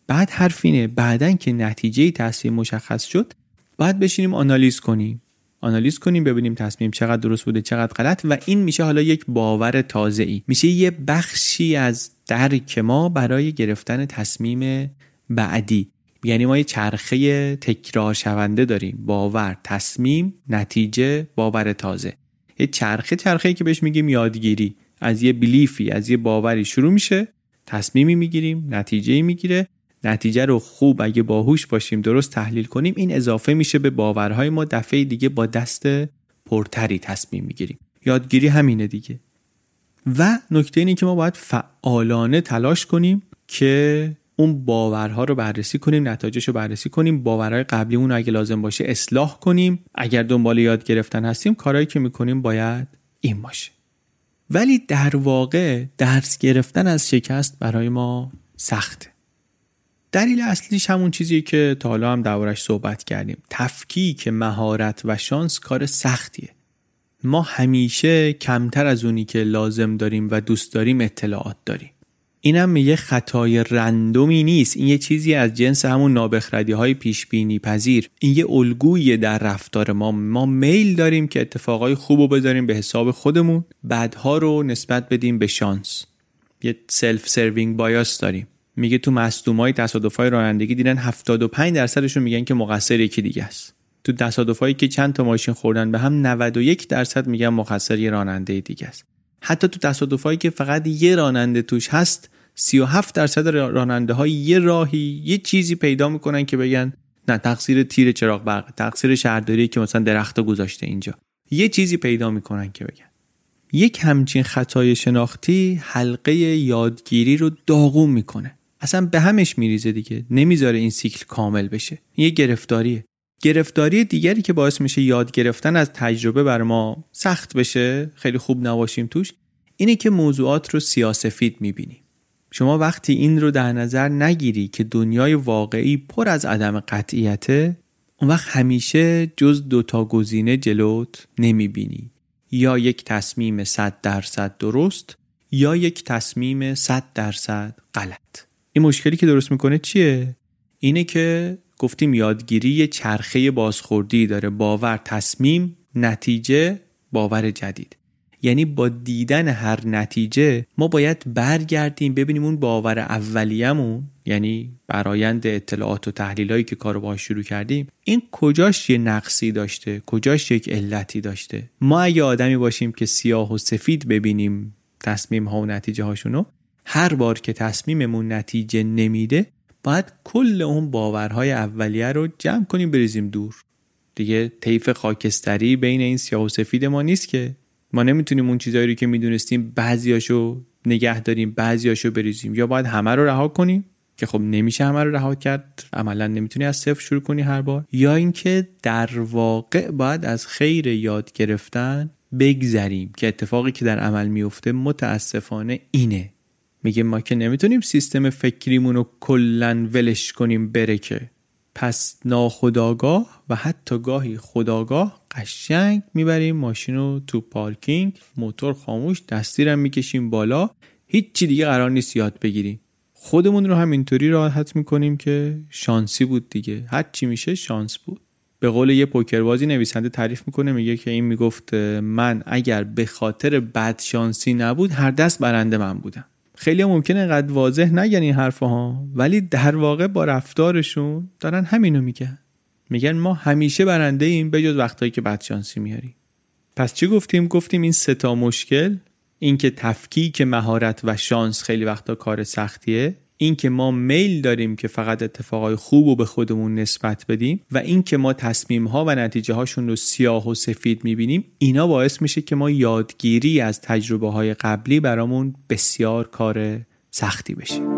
بعد حرف اینه بعدا که نتیجه تصمیم مشخص شد باید بشینیم آنالیز کنیم. آنالیز کنیم ببینیم تصمیم چقدر درست بوده چقدر غلط و این میشه حالا یک باور تازه ای میشه یه بخشی از درک ما برای گرفتن تصمیم بعدی. یعنی ما یه چرخه تکرار شونده داریم. باور تصمیم نتیجه باور تازه. یه چرخه چرخه که بهش میگیم یادگیری. از یه بلیفی از یه باوری شروع میشه تصمیمی می‌گیریم نتیجه می‌گیره. نتیجه رو خوب اگه باهوش باشیم درست تحلیل کنیم این اضافه میشه به باورهای ما. دفعه دیگه با دست پرتری تصمیم می‌گیریم. یادگیری همینه دیگه. و نکته اینه که ما باید فعالانه تلاش کنیم که اون باورها رو بررسی کنیم نتایجش رو بررسی کنیم باورهای قبلی اون اگه لازم باشه اصلاح کنیم. اگر دنبال یاد گرفتن هستیم کارهایی که می‌کنیم باید این باشه. ولی در واقع درس گرفتن از شکست برای ما سخته. دلیل اصلیش همون چیزی که تا حالا هم دربارش صحبت کردیم. تفکیک مهارت و شانس کار سختیه. ما همیشه کمتر از اونی که لازم داریم و دوست داریم اطلاعات داریم. اینم یه خطای random ی نیست. این یه چیزی از جنس همون نابخردی های پیش بینی پذیر این یه الگویی در رفتار ما. ما میل داریم که اتفاقای خوب رو بذاریم به حساب خودمون بدها رو نسبت بدیم به شانس. یه self-serving bias داریم. میگه تو مصدومای تصادفای رانندگی دیدن 75 درصدشون میگن که مقصر یکی دیگه است. تو تصادفایی که چند تا ماشین خوردن به هم 91 درصد میگن مقصر یه راننده دیگه است. حتی تو تصادفایی که فقط یه راننده توش هست 37 درصد راننده های یه راهی یه چیزی پیدا می‌کنن که بگن نه تقصیر تیر چراغ برق تقصیر شهرداری که مثلا درخت گذاشته اینجا. یه چیزی پیدا می‌کنن که بگن. یک همچین خطای شناختی حلقه یادگیری رو داغون می‌کنه. اصلا به همش میریزه دیگه. نمی‌ذاره این سیکل کامل بشه. یه گرفتاریه. گرفتاری دیگری که باعث میشه یاد گرفتن از تجربه بر ما سخت بشه خیلی خوب نباشیم توش اینه که موضوعات رو سیاسفید می‌بینیم. شما وقتی این رو در نظر نگیری که دنیای واقعی پر از عدم قطعیته اون وقت همیشه جز دوتا گزینه جلوت نمی‌بینی. یا یک تصمیم 100 درصد درست یا یک تصمیم 100 درصد غلط. این مشکلی که درست می‌کنه چیه؟ اینه که گفتیم یادگیری چرخه بازخوردی داره. باور تصمیم نتیجه باور جدید. یعنی با دیدن هر نتیجه ما باید برگردیم ببینیم اون باور اولیه‌مون یعنی برایند اطلاعات و تحلیلایی که کارو باهاش شروع کردیم این کجاش یه نقصی داشته؟ کجاش یک علتی داشته؟ ما اگه آدمی باشیم که سیاه و سفید ببینیم تصمیم ها و نتیجه هاشونو هر بار که تصمیممون نتیجه نمیده باید کل اون باورهای اولیه رو جمع کنیم بریزیم دور. دیگه طیف خاکستری بین این سیاه و سفید ما نیست که. ما نمی‌تونیم اون چیزایی رو که می‌دونستیم بعضیاشو نگه داریم بعضیاشو بریزیم. یا باید همه رو رها کنیم که خب نمیشه همه رو رها کرد. عملا نمی‌تونی از صفر شروع کنی هر بار. یا اینکه در واقع باید از خیر یاد گرفتن بگذریم که اتفاقی که در عمل میفته متاسفانه اینه. میگه ما که نمی‌تونیم سیستم فکریمون رو کلا ولش کنیم بره که. پس ناخداگاه و حتی گاهی خداگاه قشنگ می‌بریم ماشین رو تو پارکینگ موتور خاموش دستیرم می‌کشیم بالا. هیچی دیگه قرار نیست یاد بگیریم. خودمون رو همینطوری راحت می‌کنیم که شانسی بود دیگه. هر چی میشه شانس بود. به قول یه پوکربازی نویسنده تعریف می‌کنه میگه که این می‌گفت من اگر به خاطر بد شانسی نبود هر دست برنده من بودم. خیلی ممکنه انقدر واضح نگن این حرفها ولی در واقع با رفتارشون دارن همینو میگن. میگن ما همیشه برنده ایم به جز وقتایی که بدشانسی میاری پس چی گفتیم؟ گفتیم این ستا مشکل اینکه تفکیک مهارت و شانس خیلی وقتا کار سختیه اینکه ما میل داریم که فقط اتفاقای خوب رو به خودمون نسبت بدیم و اینکه ما تصمیم ها و نتیجه هاشون رو سیاه و سفید می‌بینیم اینا باعث میشه که ما یادگیری از تجربه های قبلی برامون بسیار کار سختی بشه.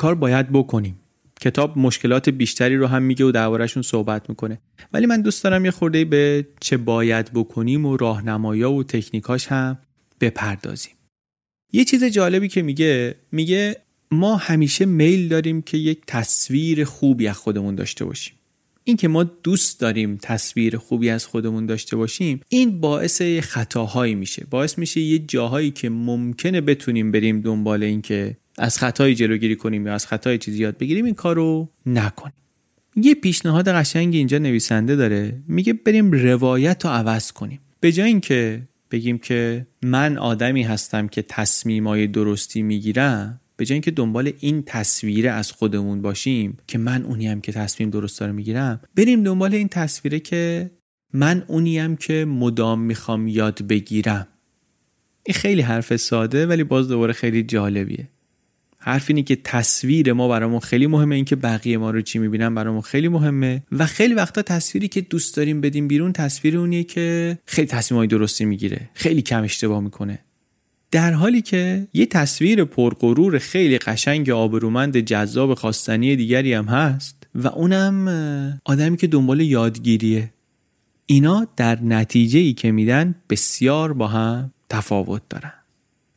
کار باید بکنیم. کتاب مشکلات بیشتری رو هم میگه و دربارهشون صحبت می‌کنه. ولی من دوست دارم یه خورده به چه باید بکنیم و راهنمایا و تکنیکاش هم بپردازیم. یه چیز جالبی که میگه میگه ما همیشه میل داریم که یک تصویر خوبی از خودمون داشته باشیم. این که ما دوست داریم تصویر خوبی از خودمون داشته باشیم این باعث خطاهایی میشه. باعث میشه یه جاهایی که ممکنه بتونیم بریم دنبال این که از خطایی جلوگیری کنیم یا از خطای چیزی یاد بگیریم این کار رو نکنیم. یه پیشنهاد قشنگی اینجا نویسنده داره. میگه بریم روایت رو عوض کنیم. به جای اینکه بگیم که من آدمی هستم که تصمیمای درستی می‌گیرم به جای اینکه دنبال این تصویره از خودمون باشیم که من اونیم که تصمیم درست داره می‌گیرم بریم دنبال این تصویره که من اونیم که مدام می‌خوام یاد بگیرم. این خیلی حرف ساده ولی باز دوباره خیلی جالبیه. حرف اینه که تصویر ما برامون خیلی مهمه اینکه بقیه ما رو چی می‌بینن برامون خیلی مهمه. و خیلی وقتا تصویری که دوست داریم بدیم بیرون تصویر اونیه که خیلی تصمیمای درستی می‌گیره خیلی کم اشتباه می‌کنه. در حالی که یه تصویر پرغرور خیلی قشنگ آبرومند جذاب خواستنی دیگری هم هست و اونم آدمی که دنبال یادگیریه. اینا در نتیجه ای که میدن بسیار با هم تفاوت دارن.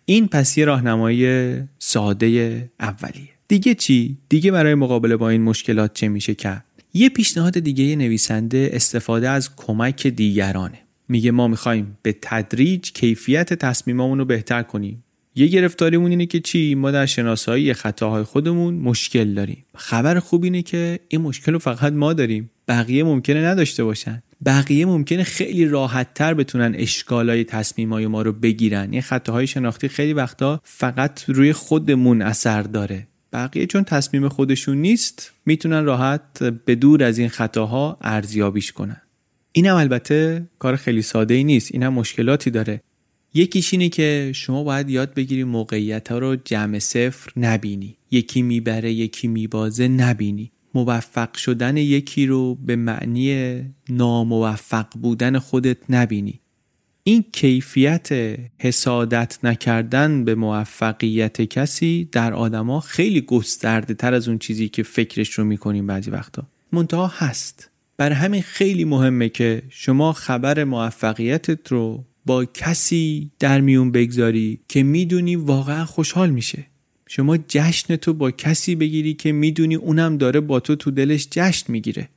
این پس یه راهنمایی ساده اولیه. دیگه چی؟ دیگه برای مقابله با این مشکلات چه میشه کرد؟ یه پیشنهاد دیگه نویسنده استفاده از کمک دیگرانه. میگه ما می‌خوایم به تدریج کیفیت تصمیمامون رو بهتر کنیم. یه گرفتاریمون اینه که چی؟ ما در شناسایی خطاهای خودمون مشکل داریم. خبر خوب اینه که این مشکل رو فقط ما داریم. بقیه ممکنه نداشته باشن. بقیه ممکنه خیلی راحت تر بتونن اشکالای تصمیمای ما رو بگیرن. این خطاهای شناختی خیلی وقتا فقط روی خودمون اثر داره. بقیه چون تصمیم خودشون نیست می‌تونن راحت به دور از این خطاها ارزیابیش کنن. اینم البته کار خیلی ساده ای نیست اینم مشکلاتی داره. یکیش اینه که شما باید یاد بگیری موقعیت ها رو جمع صفر نبینی. یکی می‌بره یکی میبازه نبینی. موفق شدن یکی رو به معنی ناموفق بودن خودت نبینی. این کیفیت حسادت نکردن به موفقیت کسی در آدما خیلی گسترده تر از اون چیزی که فکرش رو می‌کنیم بعضی وقتا. منتها هست. بر همین خیلی مهمه که شما خبر موفقیتت رو با کسی در میون بگذاری که می‌دونی واقعا خوشحال میشه. شما جشن تو با کسی بگیری که می‌دونی اونم داره با تو تو دلش جشن می‌گیره.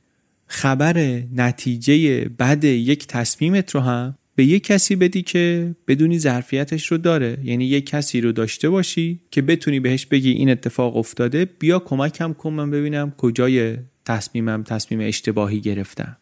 خبر نتیجه بعد یک تصمیمت رو هم به یک کسی بدی که بدونی ظرفیتش رو داره. یعنی یک کسی رو داشته باشی که بتونی بهش بگی این اتفاق افتاده بیا کمکم کن من ببینم کجای تصمیمم تصمیم اشتباهی گرفتم.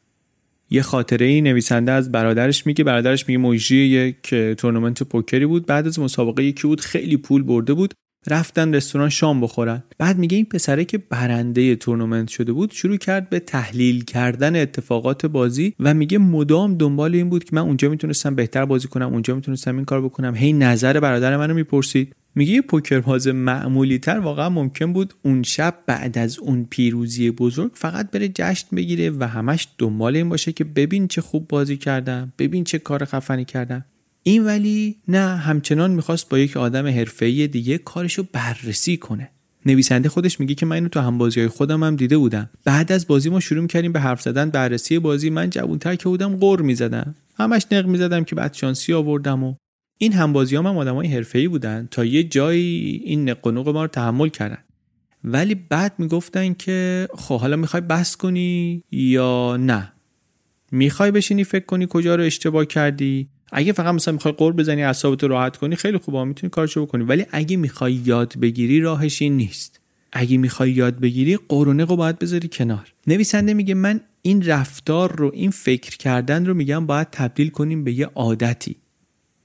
یه خاطره ای نویسنده از برادرش میگه. برادرش میگه مجری یک تورنمنت پوکری بود. بعد از مسابقه یکی بود خیلی پول برده بود. رفتن رستوران شام بخورن. بعد میگه این پسره که برنده تورنمنت شده بود شروع کرد به تحلیل کردن اتفاقات بازی و میگه مدام دنبال این بود که من اونجا می‌تونستم بهتر بازی کنم اونجا می‌تونستم این کار بکنم. هی نظر برادر منو می‌پرسید. میگه یه پوکر باز معمولی تر واقعا ممکن بود اون شب بعد از اون پیروزی بزرگ فقط بره جشن بگیره و همش دنبال این باشه که ببین چه خوب بازی کردم ببین چه کار خفنی کردم. این ولی نه همچنان می‌خواست با یک آدم حرفه‌ای دیگه کارشو بررسی کنه. نویسنده خودش میگه که من اینو تو هم بازی های خودم هم دیده بودم. بعد از بازی ما شروع کردیم به حرف زدن بررسی بازی. من جوونتر که بودم قر می‌زدم. همش نق می‌زدم که بعد شانسی آوردم و این هم بازی هم, هم آدم های حرفه‌ای بودن. تا یه جایی این نق و ما رو تحمل کردن. ولی بعد می‌گفتن که خب حالا می‌خوای بس کنی یا نه؟ می‌خوای بشینی فکر کنی کجا رو اشتباه کردی؟ اگه فقط مثلا می‌خوای قور بزنی اعصابت رو راحت کنی خیلی خوبه می‌تونی کارشو بکنی. ولی اگه می‌خوای یاد بگیری راهش این نیست. اگه می‌خوای یاد بگیری قرونه رو باید بذاری کنار. نویسنده میگه من این رفتار رو این فکر کردن رو میگم باید تبدیل کنیم به یه عادتی.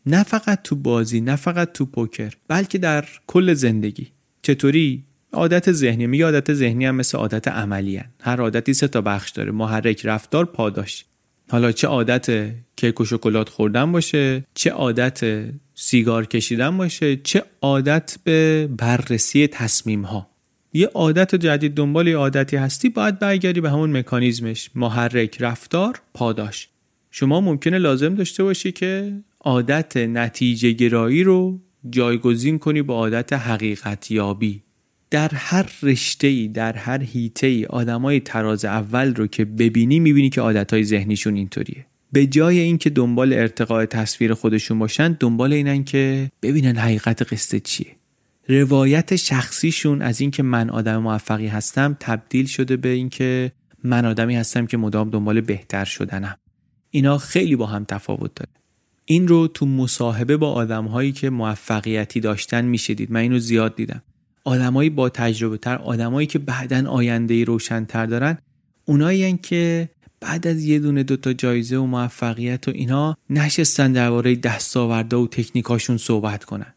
نه فقط تو بازی نه فقط تو پوکر بلکه در کل زندگی. چطوری؟ عادت ذهنی. میگه عادت ذهنی هم مثل عادت عملی. هر عادتی سه تا بخش داره. محرک رفتار پاداش. حالا چه عادت کیک و شکلات خوردن باشه چه عادت سیگار کشیدن باشه چه عادت به بررسی تصمیم ها یه عادت جدید دنبال یه عادتی هستی باید برگردی به همون مکانیزمش. محرک رفتار پاداش. شما ممکنه لازم داشته باشی که عادت نتیجه گرایی رو جایگزین کنی با عادت حقیقت یابی در هر رشته ای در هر هیته ای آدمای تراز اول رو که ببینی می‌بینی که عادتهای ذهنیشون اینطوریه. به جای اینکه دنبال ارتقاء تصویر خودشون باشن دنبال اینن که ببینن حقیقت قصه چیه. روایت شخصیشون از اینکه من آدم موفقی هستم تبدیل شده به اینکه من آدمی هستم که مدام دنبال بهتر شدنم. اینا خیلی با هم تفاوت داره. این رو تو مصاحبه با آدمهایی که موفقیتی داشتن می‌شدید من اینو زیاد دیدم. آدمایی با تجربه تر آدمایی که بعدا آینده روشنتر دارن اونایی که بعد از یه دونه دوتا جایزه و موفقیت و اینا نشستن درباره دستاورده و تکنیکاشون صحبت کنن.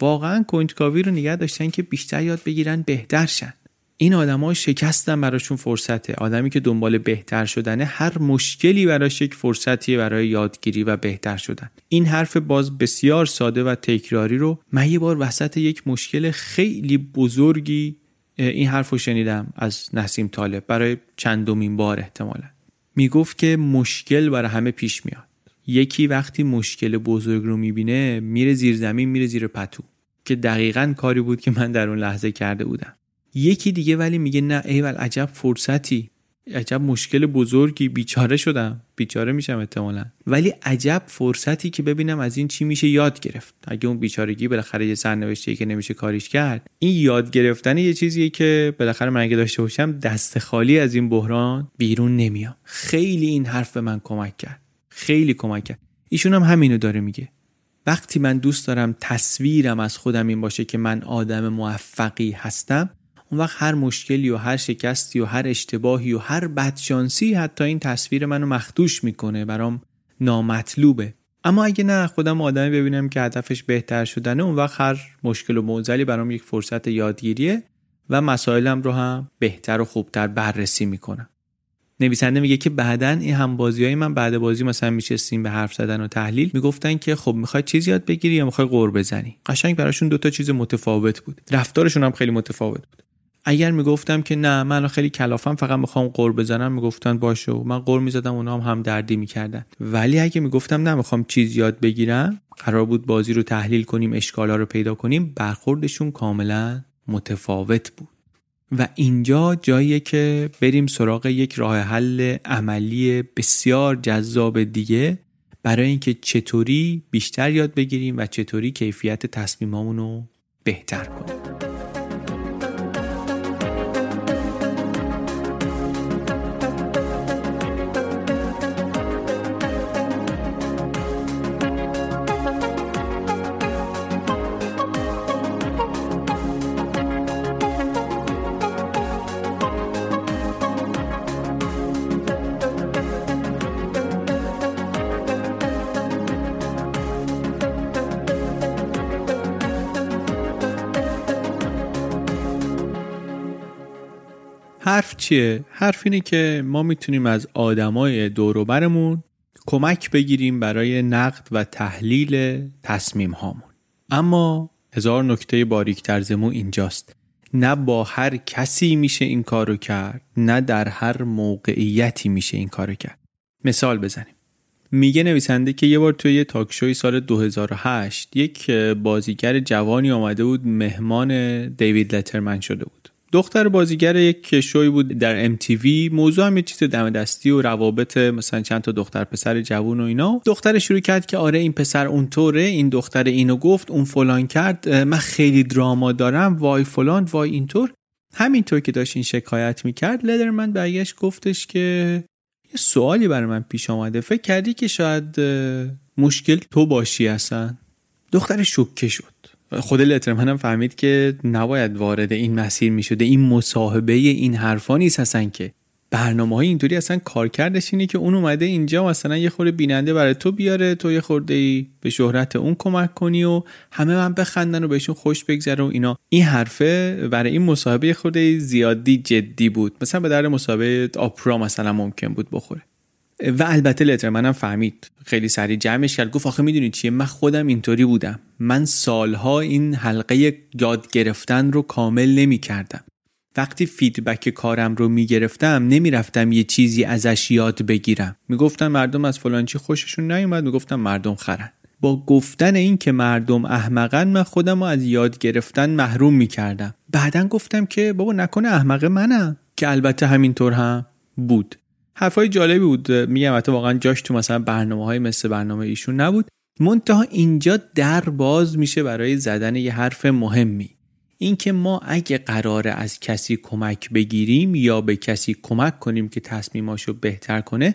واقعا کنجکاوی رو نگه داشتن که بیشتر یاد بگیرن بهتر شن. این آدما شکستن براشون فرصته. آدمی که دنبال بهتر شدنه هر مشکلی براش یک فرصتیه برای یادگیری و بهتر شدن. این حرف باز بسیار ساده و تکراری رو من یه بار وسط یک مشکل خیلی بزرگی این حرف رو شنیدم از نسیم طالب برای چندمین بار احتمالا. می‌گفت که مشکل برای همه پیش میاد. یکی وقتی مشکل بزرگ رو می‌بینه میره زیر زمین میره زیر پتو. که دقیقا کاری بود که من در اون لحظه کرده بودم. یکی دیگه ولی میگه نه ایول عجب فرصتی. عجب مشکل بزرگی. بیچاره شدم. بیچاره میشم احتمالا. ولی عجب فرصتی که ببینم از این چی میشه یاد گرفت. اگه اون بیچارگی بالاخره یه سرنوشتی که نمیشه کاریش کرد این یاد گرفتن یه چیزیه که بالاخره من اگه داشته باشم دست خالی از این بحران بیرون نمیام. خیلی این حرف به من کمک کرد. خیلی کمک کرد. ایشون هم همینو داره میگه. وقتی من دوست دارم تصویرم از خودم این باشه که من آدم موفقی هستم اون وقت هر مشکلی و هر شکستی و هر اشتباهی و هر بدشانسی حتی این تصویر منو مخدوش می‌کنه برام نامطلوبه. اما اگه نه خودم آدمی ببینم که هدفش بهتر شدنه اون وقت هر مشکل و موزلی برام یک فرصت یادگیریه و مسائلم رو هم بهتر و خوبتر بررسی می‌کنم. نویسنده میگه که بعدا این هم بازی های من بعد بازی مثلا میشستیم به حرف زدن و تحلیل می‌گفتن که خب می‌خوای چیز یاد بگیری یا می‌خوای قور بزنی؟ قشنگ براشون دوتا چیز متفاوت بود. رفتارشون هم خیلی متفاوت بود. اگر می‌گفتم که نه من خیلی کلافم فقط می‌خوام قور بزنم می‌گفتن باشه و من قور می‌زدم اونا هم هم دردی می‌کردن. ولی اگه می‌گفتم نه می‌خوام چیز یاد بگیرم قرار بود بازی رو تحلیل کنیم اشکالا رو پیدا کنیم برخوردشون کاملا متفاوت بود. و اینجا جاییه که بریم سراغ یک راه حل عملی بسیار جذاب دیگه برای اینکه چطوری بیشتر یاد بگیریم و چطوری کیفیت تصمیمامون رو بهتر کنیم. چیه؟ حرف اینه که ما می‌تونیم از آدمای دوروبرمون کمک بگیریم برای نقد و تحلیل تصمیم هامون اما هزار نکته باریک در زمو اینجاست. نه با هر کسی میشه این کارو کرد نه در هر موقعیتی میشه این کارو کرد. مثال بزنیم. میگه نویسنده که یه بار توی یه تاکشوی سال 2008 یک بازیگر جوانی آمده بود مهمان دیوید لترمن شده بود. دختر بازیگر یک شوی بود در MTV موضوع هم یه چیز دم دستی و روابط مثلا چند تا دختر پسر جوون و اینا. دختر شروع کرد که آره این پسر اونطوره این دختر اینو گفت اون فلان کرد. من خیلی دراما دارم وای فلان وای اینطور همینطور که داشت این شکایت می‌کرد لدرمن برگشت گفتش که یه سوالی برای من پیش آمده فکر کردی که شاید مشکل تو باشی اصلا؟ دختر شکه شد. خود لترمن هم فهمید که نباید وارد این مسیر می شده این مصاحبه این حرفا نیست اصلا که. برنامه های اینطوری اصلا کارکردش اینه که اون اومده اینجا مثلا یه خورده بیننده برای تو بیاره تو یه خورده ای به شهرت اون کمک کنی و همه من بخندن و بهشون خوش بگذره و اینا. این حرفه برای این مصاحبه خورده زیادی جدی بود. مثلا به در مصاحبه آپرا مثلا ممکن بود بخوره. و البته لتر منم فهمید. خیلی سریع جمعش کرد. گفت آخه می‌دونی چیه؟ من خودم اینطوری بودم. من سالها این حلقه یاد گرفتن رو کامل نمی کردم وقتی فیدبک کارم رو می‌گرفتم نمی‌رفتم یه چیزی ازش یاد بگیرم. می‌گفتم مردم از فلان چی خوششون نیومد. می‌گفتم مردم خرن. با گفتن این که مردم احمقن من خودم رو از یاد گرفتن محروم می‌کردم. بعدا گفتم که بابا نکنه احمق منم که البته همینطور هم بود. حرفای جالبی بود. میگم حتی واقعا جاش تو مثلا برنامه های مثل برنامه ایشون نبود. منتها اینجا در باز میشه برای زدن یه حرف مهمی. اینکه ما اگه قراره از کسی کمک بگیریم یا به کسی کمک کنیم که تصمیماشو بهتر کنه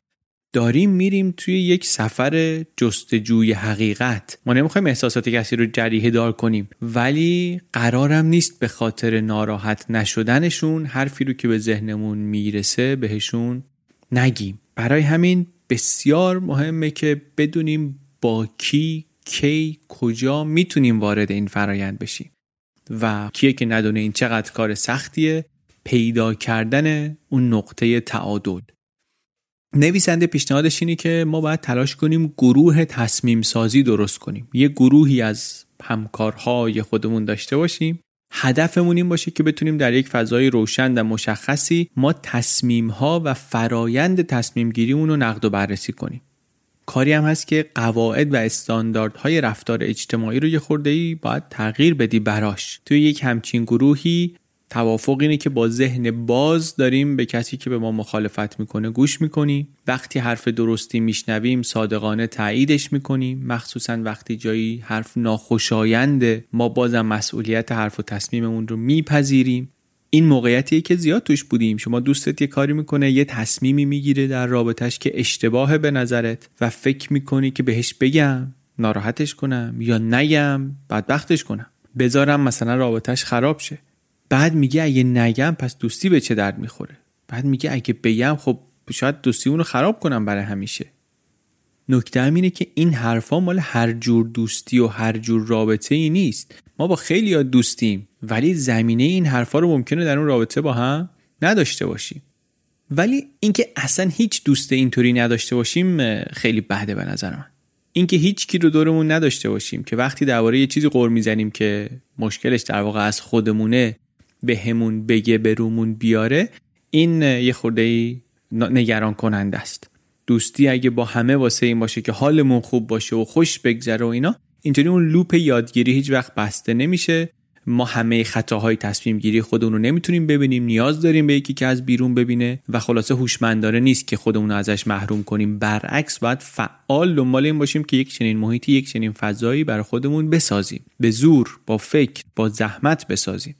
داریم میریم توی یک سفر جستجوی حقیقت. ما نمی‌خوایم احساسات کسی رو جریه دار کنیم. ولی قرارم نیست به خاطر ناراحت نشدنشون حرفی رو که به ذهنمون می‌رسه بهشون نگیم. برای همین بسیار مهمه که بدونیم با کی کی کجا می‌تونیم وارد این فرایند بشیم. و کیه که ندونه این چقدر کار سختیه پیدا کردن اون نقطه تعادل. نویسنده پیشنهادش اینه که ما باید تلاش کنیم گروه تصمیم سازی درست کنیم. یه گروهی از همکارهای خودمون داشته باشیم هدفمون این باشه که بتونیم در یک فضای روشن و مشخصی ما تصمیم ها و فرایند تصمیم گیریمون رو نقد و بررسی کنیم. کاری هم هست که قواعد و استانداردهای رفتار اجتماعی رو یه خورده ای باید تغییر بدی براش. توی یک همچین گروهی توافق اینه که با ذهن باز داریم به کسی که به ما مخالفت می‌کنه گوش می‌کنیم. وقتی حرف درستی میشنویم صادقانه تاییدش می‌کنیم. مخصوصا وقتی جایی حرف ناخوشاینده ما بازم مسئولیت حرف و تصمیممون رو میپذیریم. این موقعیتیه که زیاد توش بودیم. شما دوستت یه کاری می‌کنه یه تصمیمی می‌گیره در رابطش که اشتباه به نظرت و فکر می‌کنی که بهش بگم ناراحتش کنم یا نگم بدبختش کنم. بذارم مثلا رابطش خراب شه. بعد میگه اگه نگم پس دوستی به چه درد می‌خوره؟ بعد میگه اگه بگم خب شاید دوستی رو خراب کنم برای همیشه. نکته اینه که این حرفا مال هر جور دوستی و هر جور رابطه ای نیست. ما با خیلی ها دوستیم ولی زمینه این حرفا رو ممکنه در اون رابطه با هم نداشته باشیم. ولی اینکه اصلا هیچ دوست اینطوری نداشته باشیم خیلی بده به نظر من. اینکه هیچ کی رو دورمون نداشته باشیم که وقتی درباره یه چیزی قور می‌زنیم که مشکلش در واقع از خودمونه به همون بگه به رومون بیاره این یه خورده نگران کننده است. دوستی اگه با همه واسه این باشه که حالمون خوب باشه و خوش بگذره و اینا اینطوری اون لوپ یادگیری هیچ وقت بسته نمیشه. ما همه خطاهای تصمیم گیری خودمون رو نمی‌تونیم ببینیم. نیاز داریم به یکی که از بیرون ببینه و خلاصه هوشمندانه نیست که خودمون ازش محروم کنیم. برعکس باید فعال دنبال این باشیم که یک چنین محیطی یک چنین فضایی برای خودمون بسازیم. به زور با فکر با زحمت بسازیم.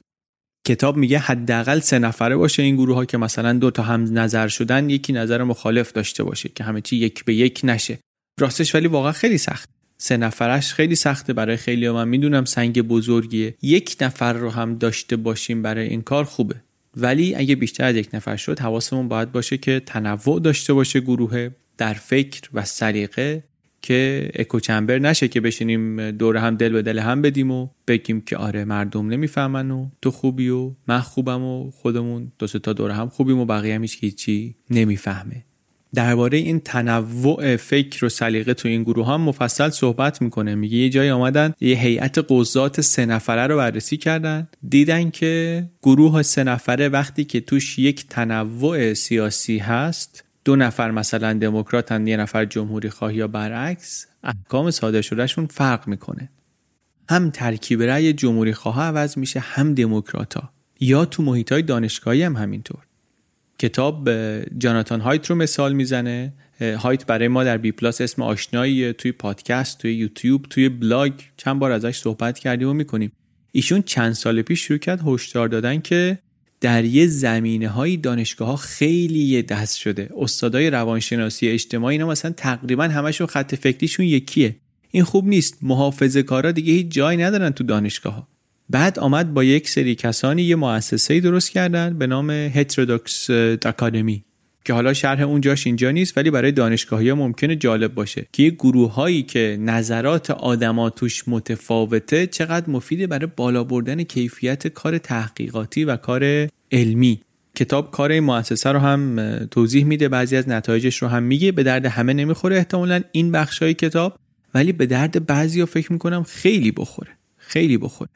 کتاب میگه حداقل سه نفره باشه این گروه ها که مثلا دو تا هم نظر شدن یکی نظر مخالف داشته باشه که همه چی یک به یک نشه. راستش ولی واقعا خیلی سخت. سه نفرش خیلی سخته برای خیلی من می‌دونم سنگ بزرگیه. یک نفر رو هم داشته باشیم برای این کار خوبه. ولی اگه بیشتر از یک نفر شد حواسمون باید باشه که تنوع داشته باشه گروه در فکر و سلیقه. که اکو چمبر نشه که بشینیم دور هم دل به دل هم بدیم و بگیم که آره مردم نمی‌فهمن و تو خوبی و من خوبم و خودمون دو تا دور هم خوبیم و بقیه هم هیچی نمی‌فهمه. درباره این تنوع فکر و سلیقه تو این گروه هم مفصل صحبت می‌کنه. میگه یه جایی آمدن یه هیئت قضات سه نفره رو بررسی کردن. دیدن که گروه سه نفره وقتی که توش یک تنوع سیاسی هست دو نفر مثلا دموکراتن یه نفر جمهوری خواهی یا برعکس احکام صادر شدهشون فرق می‌کنه. هم ترکیب رأی جمهوری خواه عوض میشه هم دموکراتا. یا تو محیط های دانشگاهی هم همینطور. کتاب جاناتان هایت رو مثال می‌زنه. هایت برای ما در بی پلاس اسم آشنایی توی پادکست توی یوتیوب توی بلاگ چند بار ازش صحبت کردیم و می‌کنیم. ایشون چند سال پیش شروع کرد هشدار دادن که در یه زمینه های دانشگاه ها خیلی یه دست شده. استادای روانشناسی اجتماعی اینا مثلا تقریبا همشون خط فکریشون یکیه. این خوب نیست. محافظه کارا دیگه هیچ جایی ندارن تو دانشگاه ها بعد آمد با یک سری کسانی یه مؤسسه درست کردن به نام هترودوکس اکادمی که حالا شرح اونجاش اینجا نیست ولی برای دانشگاهی ها ممکنه جالب باشه که یه گروه هایی که نظرات آدما توش متفاوته چقدر مفیده برای بالا بردن کیفیت کار تحقیقاتی و کار علمی. کتاب کار این مؤسسه رو هم توضیح میده بعضی از نتایجش رو هم میگه. به درد همه نمی‌خوره احتمالا این بخش های کتاب ولی به درد بعضی ها فکر می‌کنم خیلی بخوره. خیلی بخوره.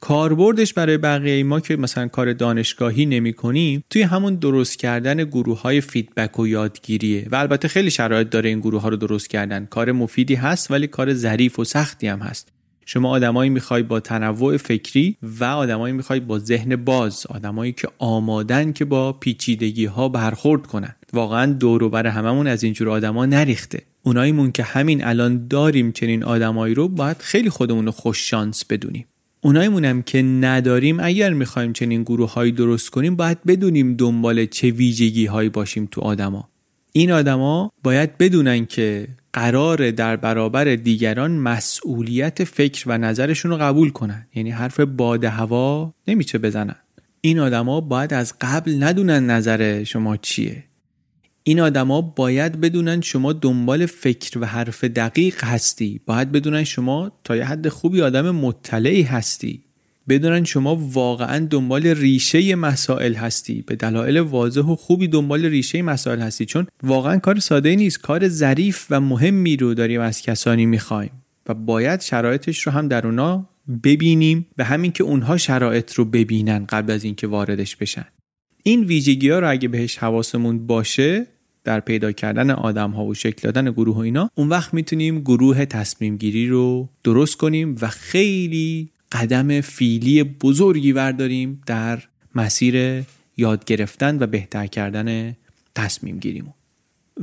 کاربردش برای بقیه ما که مثلا کار دانشگاهی نمی کنیم توی همون درست کردن گروه های فیدبک و یادگیریه و البته خیلی شرایط داره این گروه ها رو درست کردن. کار مفیدی هست ولی کار ظریف و سختی هم هست. شما آدمایی می‌خوای با تنوع فکری و آدمایی می‌خوای با ذهن باز آدمایی که آمادن که با پیچیدگی ها برخورد کنن. واقعا دور و بر هممون از اینجور آدما نریخته. اوناییمون که همین الان داریم چنین آدمایی رو باید خیلی خودمون رو خوش شانس بدونیم. اونایمونم که نداریم اگر می‌خوایم چنین گروه هایی درست کنیم باید بدونیم دنبال چه ویژگی هایی باشیم تو آدما. این آدما باید بدونن که قرار در برابر دیگران مسئولیت فکر و نظرشون رو قبول کنن. یعنی حرف باد هوا نمیشه بزنن. این آدما باید از قبل ندونن نظر شما چیه. این آدما باید بدونن شما دنبال فکر و حرف دقیق هستی. باید بدونن شما تا یه حد خوبی آدم مطلعی هستی. بدونن شما واقعا دنبال ریشه مسائل هستی. به دلایل واضح و خوبی دنبال ریشه مسائل هستی. چون واقعا کار ساده نیست. کار ظریف و مهمی رو داریم از کسانی می‌خوایم. و باید شرایطش رو هم در اونا ببینیم به همین که اونها شرایط رو ببینن قبل از اینکه واردش بشن. این ویژگی ها رو اگه بهش حواسمون باشه در پیدا کردن آدم ها و شکل دادن گروه و اینا اون وقت می‌تونیم گروه تصمیم گیری رو درست کنیم و خیلی قدم فیلی بزرگی برداریم در مسیر یاد گرفتن و بهتر کردن تصمیم گیریمون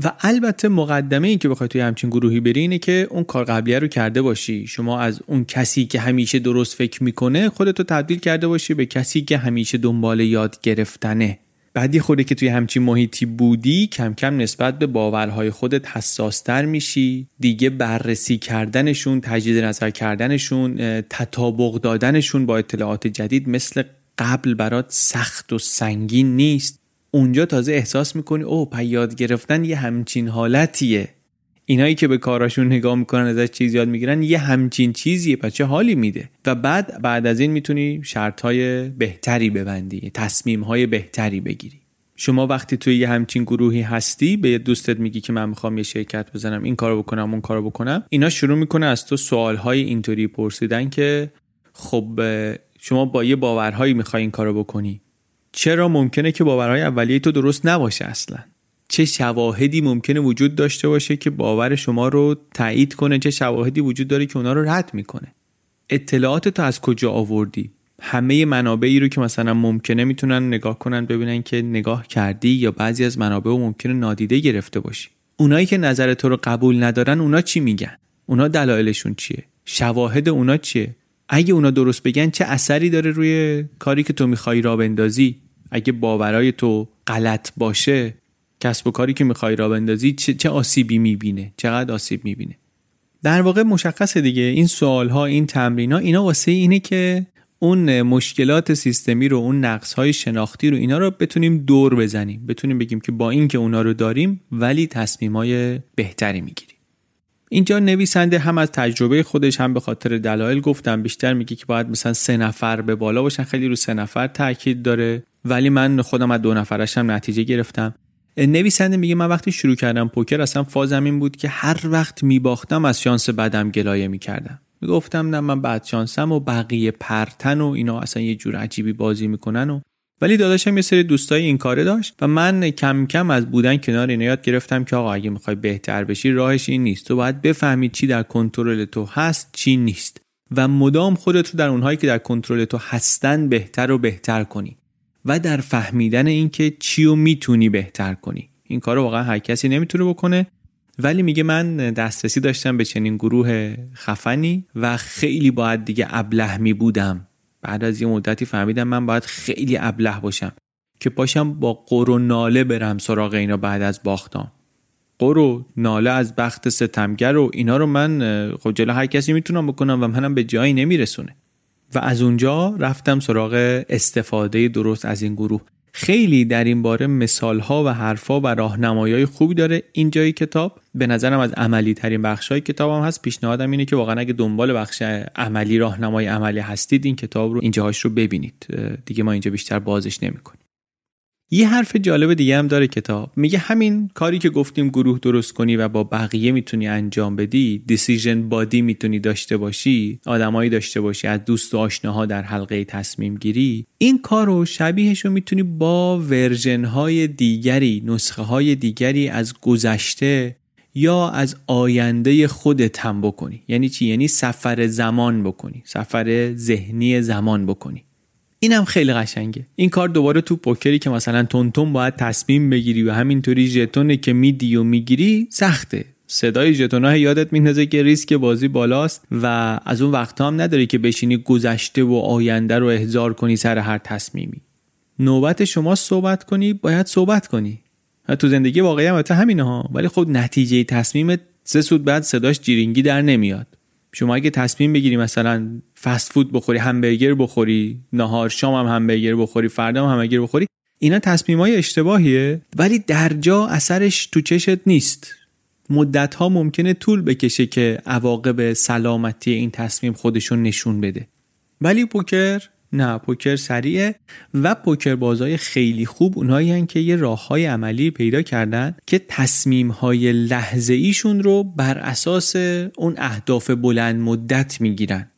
و البته مقدمه این که بخوای توی همچین گروهی بری اینه که اون کار قبلیه رو کرده باشی. شما از اون کسی که همیشه درست فکر می‌کنه خودتو تبدیل کرده باشی به کسی که همیشه دنبال یاد گرفتنه. بعدی خوده که توی همچین محیطی بودی کم کم نسبت به باورهای خودت حساستر میشی. دیگه بررسی کردنشون تجدید نظر کردنشون تطابق دادنشون با اطلاعات جدید مثل قبل برات سخت و سنگین نیست. اونجا تازه احساس می‌کنی او پا یاد گرفتن یه همچین حالتیه. اینایی که به کاراشون نگاه می‌کنن ازش چیز یاد می‌گیرن یه همچین چیزیه پس چه حالی میده؟ و بعد بعد از این می‌تونی شرط های بهتری ببندی تصمیم های بهتری بگیری. شما وقتی توی یه همچین گروهی هستی به دوستت میگی که من می‌خوام یه شرکت بزنم این کارو بکنم اون کارو بکنم اینا شروع می‌کنه از تو سوال های اینطوری پرسیدن که خب شما با یه باورهایی می‌خوای این کارو بکنی. چرا ممکنه که باورهای اولیه تو درست نباشه اصلا؟ چه شواهدی ممکنه وجود داشته باشه که باور شما رو تایید کنه چه شواهدی وجود داره که اونا رو رد می‌کنه. اطلاعات تو از کجا آوردی؟ همه منابعی رو که مثلا ممکنه می‌تونن نگاه کنن ببینن که نگاه کردی یا بعضی از منابع ممکنه نادیده گرفته باشی. اونایی که نظر تو رو قبول ندارن اونا چی میگن؟ اونا دلایلشون چیه؟ شواهد اونا چیه؟ اگه اونا درست بگن چه اثری داره روی کاری که تو می‌خوای را بندازی؟ اگه باورای تو غلط باشه کسب و کاری که می‌خوای را بندازی چه, چه آسیبی می‌بینه؟ چقدر آسیب می‌بینه؟ در واقع مشخصه دیگه. این سوال ها این تمرین ها اینا واسه اینه که اون مشکلات سیستمی رو اون نقص های شناختی رو اینا رو بتونیم دور بزنیم. بتونیم بگیم که با این که اونا رو داریم ولی تصمیم های بهتری می‌گیریم. اینجا نویسنده هم از تجربه خودش هم به خاطر دلایل گفتم بیشتر میگه که باید مثلا سه نفر به بالا باشن. خیلی رو سه نفر تاکید داره. ولی من خودم از دو نفرش هم نتیجه گرفتم. نویسنده میگه من وقتی شروع کردم پوکر اصلا فازم این بود که هر وقت میباختم از شانس بدم گلایه می‌کردم. می‌گفتم نه من بعد شانسم و بقیه پرتن و اینا اصلا یه جور عجیبی بازی می‌کنن و ولی داداشم یه سری دوستای این کاره داشت و من کم کم از بودن کنار اینا یاد گرفتم که آقا اگه می‌خوای بهتر بشی راهش این نیست. تو باید بفهمی چی در کنترل تو هست چی نیست. و مدام خودت رو در اونهایی که در کنترل تو هستن بهتر و بهتر کنی. و در فهمیدن اینکه چی رو می‌تونی بهتر کنی. این کار واقعا هر کسی نمی‌تونه بکنه. ولی میگه من دسترسی داشتم به چنین گروه خفنی و خیلی باید دیگه ابله می بودم بعد از یه مدتی فهمیدم من باید خیلی ابله باشم که پاشم با قر و ناله برم سراغ اینا بعد از باختام. قر و ناله از بخت ستمگر و اینا رو من خب جلو هر کسی می‌تونم بکنم و منم به جایی نمیرسونه. و از اونجا رفتم سراغ استفاده درست از این گروه. خیلی در این باره مثال ها و حرفا و راهنمایی خوبی داره اینجای کتاب. به نظرم از عملی ترین بخش های کتاب هم هست. پیشنهادم اینه که واقعا اگه دنبال بخش عملی راهنمای عملی هستید این کتاب رو اینجاهاش رو ببینید. دیگه ما اینجا بیشتر بازش نمی‌کنیم. یه حرف جالب دیگه هم داره کتاب. میگه همین کاری که گفتیم گروه درست کنی و با بقیه می‌تونی انجام بدی دیسیژن بادی می‌تونی داشته باشی آدمایی داشته باشی از دوست و آشناها در حلقه تصمیم گیری این کار رو شبیهش رو می‌تونی با ورژن های دیگری نسخه های دیگری از گذشته یا از آینده خودت هم بکنی. یعنی چی؟ یعنی سفر زمان بکنی. سفر ذهنی زمان بکنی. اینم خیلی قشنگه. این کار دوباره تو پوکری که مثلا تونتون باید تصمیم بگیری و همینطوری ژتونه که میدی و می‌گیری سخته. صدای ژتونا یادت میندازه که ریسک بازی بالاست و از اون وقت هم نداری که بشینی گذشته و آینده رو احضار کنی سر هر تصمیمی. نوبت شما صحبت کنی باید صحبت کنی. تو زندگی واقعی هم همینه ها. ولی خب نتیجه تصمیمت سه سود بعد صداش جیرینگی در نمیاد. شما اگه تصمیم بگیری مثلا فست فود بخوری همبرگر بخوری نهار شام هم همبرگر بخوری فردا هم همبرگر بخوری اینا تصمیم های اشتباهیه ولی در جا اثرش تو چشت نیست. مدت ها ممکنه طول بکشه که عواقب سلامتی این تصمیم خودشون نشون بده. ولی پوکر نه پوکر سریعه و پوکر بازای خیلی خوب اونایی که یه راه های عملی پیدا کردن که تصمیم های لحظه ایشون رو بر اساس اون اهداف بلند مدت می‌گیرن.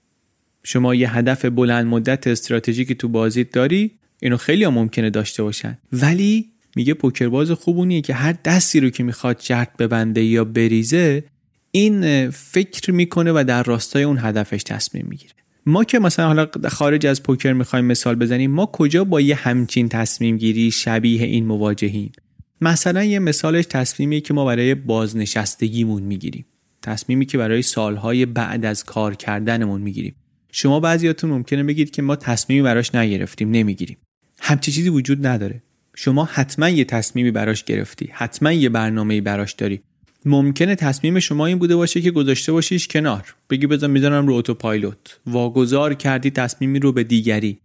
شما یه هدف بلند مدت استراتژیکی تو بازیت داری اینو خیلی هم ممکنه داشته باشن. ولی میگه پوکرباز خوبونیه که هر دستی رو که می‌خواد جرد ببنده یا بریزه این فکر می‌کنه و در راستای اون هدفش تصمیم می‌گیره. ما که مثلا حالا خارج از پوکر می‌خوایم مثال بزنیم ما کجا با یه همچین تصمیم گیری شبیه این مواجهیم؟ مثلا یه مثالش تصمیمی که ما برای بازنشستگیمون می‌گیریم. تصمیمی که برای سالهای بعد از کار کردنمون می‌گیریم. شما بعضیاتون ممکنه بگید که ما تصمیمی براش نگرفتیم نمی‌گیریم. همچی چیزی وجود نداره. شما حتما یه تصمیمی براش گرفتی حتما یه برنامه‌ای براش داری. ممکنه تصمیم شما این بوده باشه که گذاشته باشیش کنار. بگی بذار می‌ذارم رو اتوپایلوت. واگذار کردی تصمیمی رو به دیگری.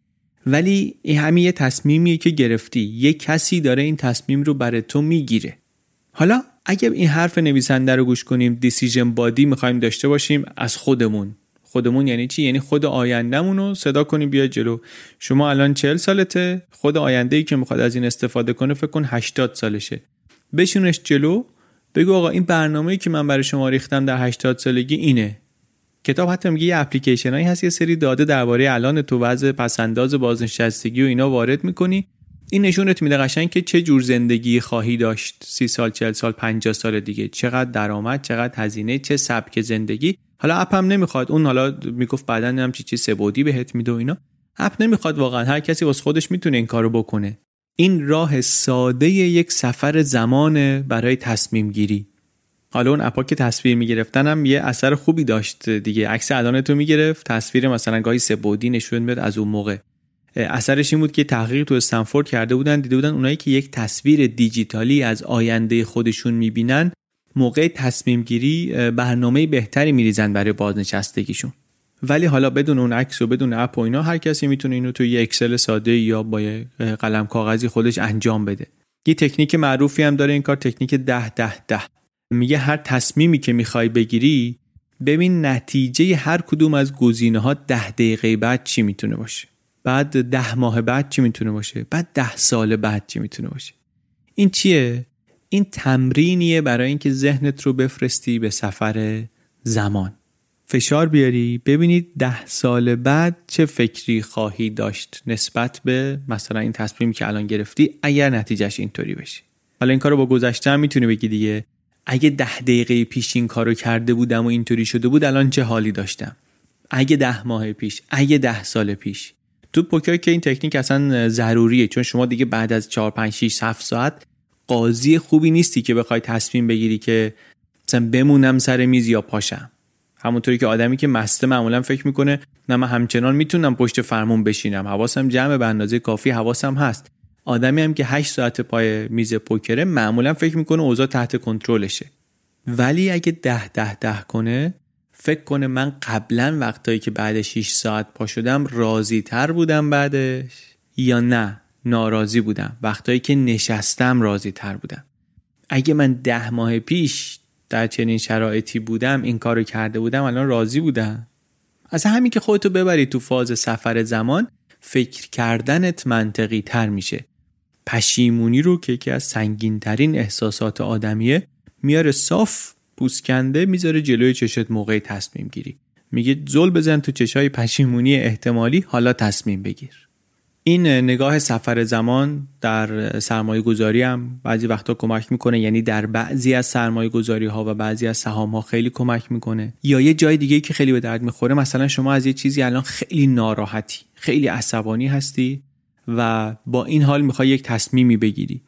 ولی این همین یه تصمیمیه که گرفتی. یه کسی داره این تصمیم رو برای تو می‌گیره. حالا اگه این حرف نویسنده رو گوش کنیم دیسیژن بادی می‌خوایم داشته باشیم از خودمون. خودمون یعنی چی؟ یعنی خود آیندهمون رو صدا کنیم بیا جلو. شما الان 40 سالته. خود آینده ای که می‌خواد از این استفاده کنه فکر کن 80 سالشه. بشونش جلو. بگو آقا این برنامه‌ای که من برای شما ریختم در 80 سالگی اینه. کتاب حتی میگه یه اپلیکیشن هایی هست یه سری داده درباره الان تو وضع پسنداز بازنشستگی و اینا وارد می‌کنی. این نشونت میده قشنگ که چه جور زندگی خواهی داشت سی سال چل سال 50 سال دیگه. چقدر درآمد چقدر هزینه چه سبک زندگی. حالا اپ هم نمی‌خواد. اون حالا می‌گفت بعدا هم چی چی سبودی بهت میده و اینا. اپ نمی‌خواد واقعا. هر کسی واسه خودش می‌تونه این کارو بکنه. این راه ساده یک سفر زمان برای تصمیم گیری. حالا اون اپا که تصویر می‌گرفتن هم یه اثر خوبی داشت دیگه. عکس الان تو می‌گرفت تصویر مثلا گاهی سبودی نشون می‌داد از اون موقع. اثرش این بود که تحقیق تو استنفورد کرده بودن دیده بودن اونایی که یک تصویر دیجیتالی از آینده خودشون می‌بینن موقع تصمیم گیری برنامه بهتری میریزن برای بازنشستگیشون. ولی حالا بدون اون عکس و بدون اپ و اینا هر کسی می‌تونه اینو تو یه اکسل ساده یا با یه قلم کاغذی خودش انجام بده. یه تکنیک معروفی هم داره این کار تکنیک ده ده ده. میگه هر تصمیمی که می‌خوای بگیری ببین نتیجه هر کدوم از گزینه ها ده دقیقه بعد چی می‌تونه باشه. بعد ده ماه بعد چی می‌تونه باشه؟ بعد ده سال بعد چی می‌تونه باشه؟ این چیه؟ این تمرینیه برای اینکه ذهنت رو بفرستی به سفر زمان. فشار بیاری ببینید ده سال بعد چه فکری خواهی داشت نسبت به مثلا این تصمیم که الان گرفتی اگر نتیجهش اینطوری بشه. حالا این کارو با گذشته هم می‌تونی بگی دیگه. اگه ده دقیقه پیش این کارو کرده بودم و اینطوری شده بود الان چه حالی داشتم؟ اگه ده ماه پیش اگه ده سال پیش. تو پوکر که این تکنیک اصلا ضروریه چون شما دیگه بعد از 4 5 6 7 ساعت قاضی خوبی نیستی که بخوای تصمیم بگیری که مثلا بمونم سر میز یا پاشم. همونطوری که آدمی که مسته معمولا فکر می‌کنه نه من همچنان می‌تونم پشت فرمون بشینم. حواسم جمع به اندازه کافی حواسم هست. آدمی هم که 8 ساعت پای میز پوکره معمولا فکر می‌کنه اوضاع تحت کنترلشه. ولی اگه ده ده ده کنه فکر کنه من قبلا وقتایی که بعد 6 ساعت پا شدم راضی تر بودم بعدش یا نه ناراضی بودم. وقتایی که نشستم راضی تر بودم. اگه من ده ماه پیش در چنین شرایطی بودم این کارو کرده بودم الان راضی بودم. از همین که خودتو ببری تو فاز سفر زمان فکر کردنت منطقی تر میشه. پشیمونی رو که یکی از سنگین ترین احساسات آدمیه میاره صاف پوسکنده می‌ذاره جلوی چشت موقع تصمیم گیری. میگه زل بزن تو چشای پشیمونی احتمالی حالا تصمیم بگیر. این نگاه سفر زمان در سرمایه گذاری هم بعضی وقتا کمک می‌کنه. یعنی در بعضی از سرمایه گذاری ها و بعضی از سهام ها خیلی کمک می‌کنه. یا یه جای دیگه که خیلی به درد می‌خوره مثلا شما از یه چیزی الان خیلی ناراحتی خیلی عصبانی هستی و با این حال می‌خوای یک تصمیمی بگیری.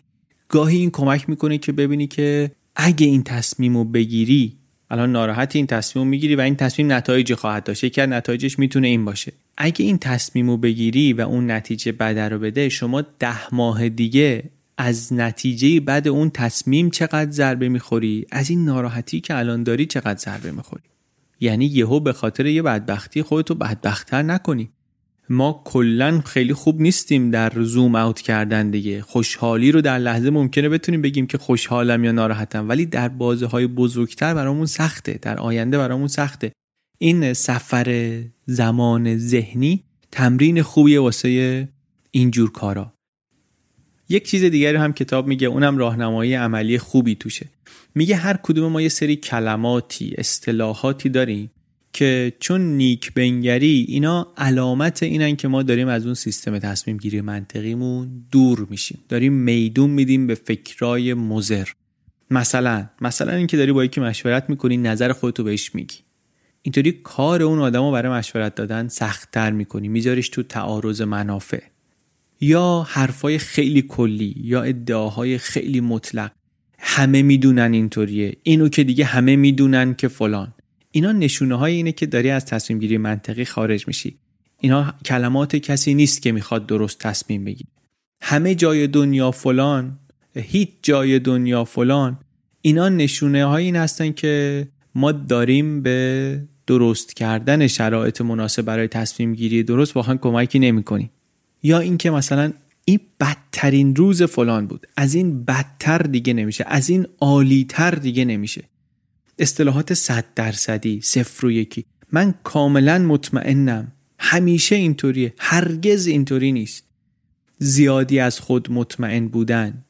گاهی این کمک می‌کنه که ببینی که اگه این تصمیم رو بگیری الان ناراحتی این تصمیم می‌گیری و این تصمیم نتایجی خواهد داشت. یکی از نتایجش می‌تونه این باشه. اگه این تصمیم رو بگیری و اون نتیجه بد رو بده شما ده ماه دیگه از نتیجه بعد اون تصمیم چقدر ضربه می‌خوری؟ از این ناراحتی که الان داری چقدر ضربه می‌خوری؟ یعنی یهو به خاطر یه بدبختی خودتو بدبختتر نکنی. ما کلا خیلی خوب نیستیم در زوم اوت کردن دیگه. خوشحالی رو در لحظه ممکنه بتونیم بگیم که خوشحالم یا ناراحتم ولی در بازه های بزرگتر برامون سخته در آینده برامون سخته. این سفر زمان ذهنی تمرین خوبیه واسه اینجور کارا. یک چیز دیگری هم کتاب میگه اونم راهنمایی عملی خوبی توشه. میگه هر کدوم ما یه سری کلماتی اصطلاحاتی داریم که چون نیک بنگری اینا علامت اینن که ما داریم از اون سیستم تصمیم گیری منطقیمون دور میشیم. داریم میدون میدیم به فکرای مزر مثلا مثلا اینکه داری با یکی مشورت می‌کنی نظر خودتو بهش میگی. اینطوری کار اون آدمو برای مشورت دادن سختتر می‌کنی. میذاریش تو تعارض منافع. یا حرفای خیلی کلی یا ادعاهای خیلی مطلق. همه می‌دونن اینطوریه. اینو که دیگه همه می‌دونن که فلان. اینا نشونه های اینه که داری از تصمیم گیری منطقی خارج میشی. اینا کلمات کسی نیست که می‌خواد درست تصمیم بگیره. همه جای دنیا فلان هیچ جای دنیا فلان. اینا نشونه های هستن که ما داریم به درست کردن شرایط مناسب برای تصمیم گیری درست واقعا کمکی نمی کنی. یا اینکه مثلا این بدترین روز فلان بود. از این بدتر دیگه نمیشه. از این عالیتر دیگه نمیشه. اصطلاحات صد درصدی صفر و یکی. من کاملا مطمئنم همیشه اینطوریه. هرگز اینطوری نیست. زیادی از خود مطمئن بودن.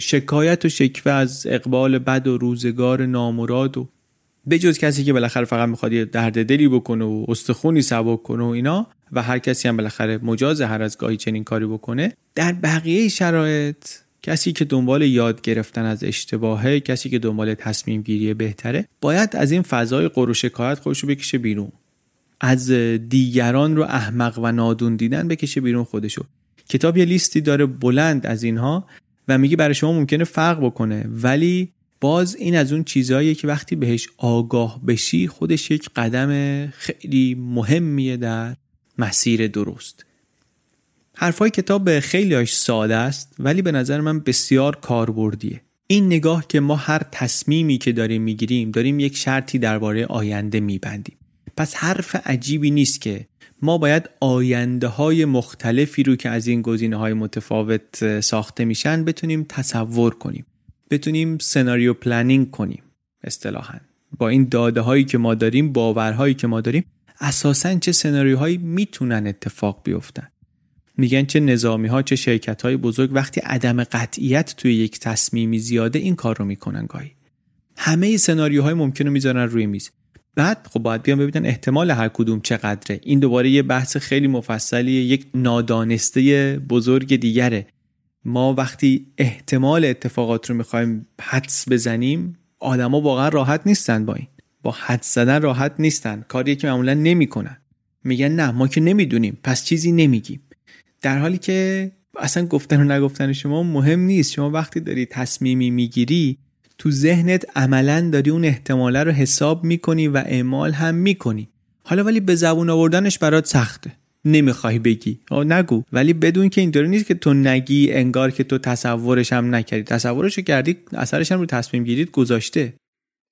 شکایت و شکوه از اقبال بد و روزگار نامراد و به جز کسی که بالاخره فقط می‌خواد یه درد دلی بکنه و استخونی سبک کنه و اینا و هر کسی هم بالاخره مجاز هر از گاهی چنین کاری بکنه در بقیه شرایط کسی که دنبال یاد گرفتن از اشتباهه کسی که دنبال تصمیم گیری بهتره باید از این فضای قر و شکایت خودش رو بکشه بیرون. از دیگران رو احمق و نادون دیدن بکشه بیرون خودشو کتاب یه لیستی داره بلند از اینها و میگه برای شما ممکنه فرق بکنه ولی باز این از اون چیزهاییه که وقتی بهش آگاه بشی خودش یک قدم خیلی مهمیه در مسیر درست. حرفای کتاب خیلی ساده است ولی به نظر من بسیار کاربردیه. این نگاه که ما هر تصمیمی که داریم می‌گیریم داریم یک شرطی درباره آینده میبندیم. پس حرف عجیبی نیست که ما باید آینده های مختلفی رو که از این گزینه های متفاوت ساخته میشن بتونیم تصور کنیم. بتونیم سناریو پلنینگ کنیم اصطلاحا. با این داده هایی که ما داریم باورهایی که ما داریم اساسا چه سناریوهایی می‌تونن اتفاق بیفتن؟ میگن چه نظامی ها چه شرکت های بزرگ وقتی عدم قطعیت توی یک تصمیمی زیاده این کار رو می‌کنن گاهی. همه سناریوهای ممکن رو می‌ذارن روی میز. بعد خب باید بیان ببینن احتمال هر کدوم چقدره. این دوباره یه بحث خیلی مفصلیه یک نادانسته بزرگ دیگره. ما وقتی احتمال اتفاقات رو می‌خوایم حدس بزنیم آدما واقعا راحت نیستن با این. با حدس زدن راحت نیستن. کاری که معمولا نمی‌کنن. میگن نه ما که نمی‌دونیم. پس چیزی نمیگیم. در حالی که اصلا گفتن و نگفتن شما مهم نیست. شما وقتی داری تصمیمی می‌گیری تو ذهنت عملا داری اون احتماله رو حساب می‌کنی و اعمال هم می‌کنی. حالا ولی به زبون آوردنش برات سخته. نمی‌خوای بگی. نگو. ولی بدون که اینطوری نیست که تو نگی انگار که تو تصورش هم نکردی. تصورش کردی اثرش هم رو تصمیم گیرید گذاشته.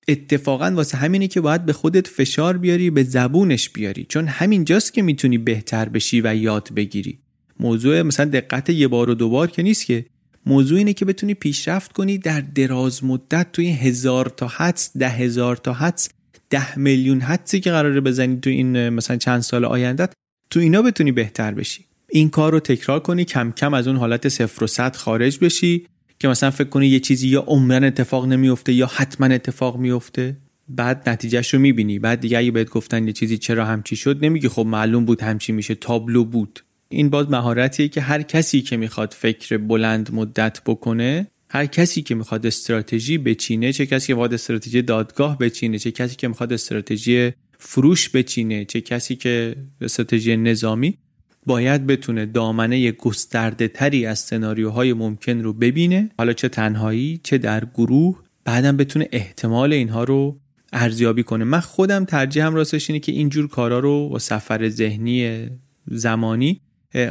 اتفاقا واسه همینی که باید به خودت فشار بیاری به زبونش بیاری. چون همینجاست که می‌تونی بهتر بشی و یاد بگیری. موضوع مثلا دقت یه بار و دوبار که نیست که. موضوع اینه که بتونی پیشرفت کنی در دراز مدت توی هزار تا حدس ده هزار تا حدس ده میلیون حدسی که قراره بزنی تو این مثلا چند سال آیندت. تو اینا بتونی بهتر بشی. این کار رو تکرار کنی کم کم از اون حالت صفر و صد خارج بشی که مثلا فکر کنی یه چیزی یا عمرن اتفاق نمیفته یا حتما اتفاق میفته. بعد نتیجهش رو می‌بینی. بعد دیگه اگه بهت گفتن یه چیزی چرا همچی شد نمیگی خب معلوم بود همچی میشه تابلو بود. این باز مهارتیه که هر کسی که می‌خواد فکر بلند مدت بکنه هر کسی که می‌خواد استراتژی بچینه چه کسی که می‌خواد استراتژی دادگاه بچینه چه کسی که می‌خواد استراتژی فروش بچینه چه کسی که استراتژی نظامی باید بتونه دامنه گسترده تری از سناریوهای ممکن رو ببینه. حالا چه تنهایی چه در گروه بعدم بتونه احتمال اینها رو ارزیابی کنه. من خودم ترجیحم راستش اینه که اینجور کارا رو با سفر ذهنی زمانی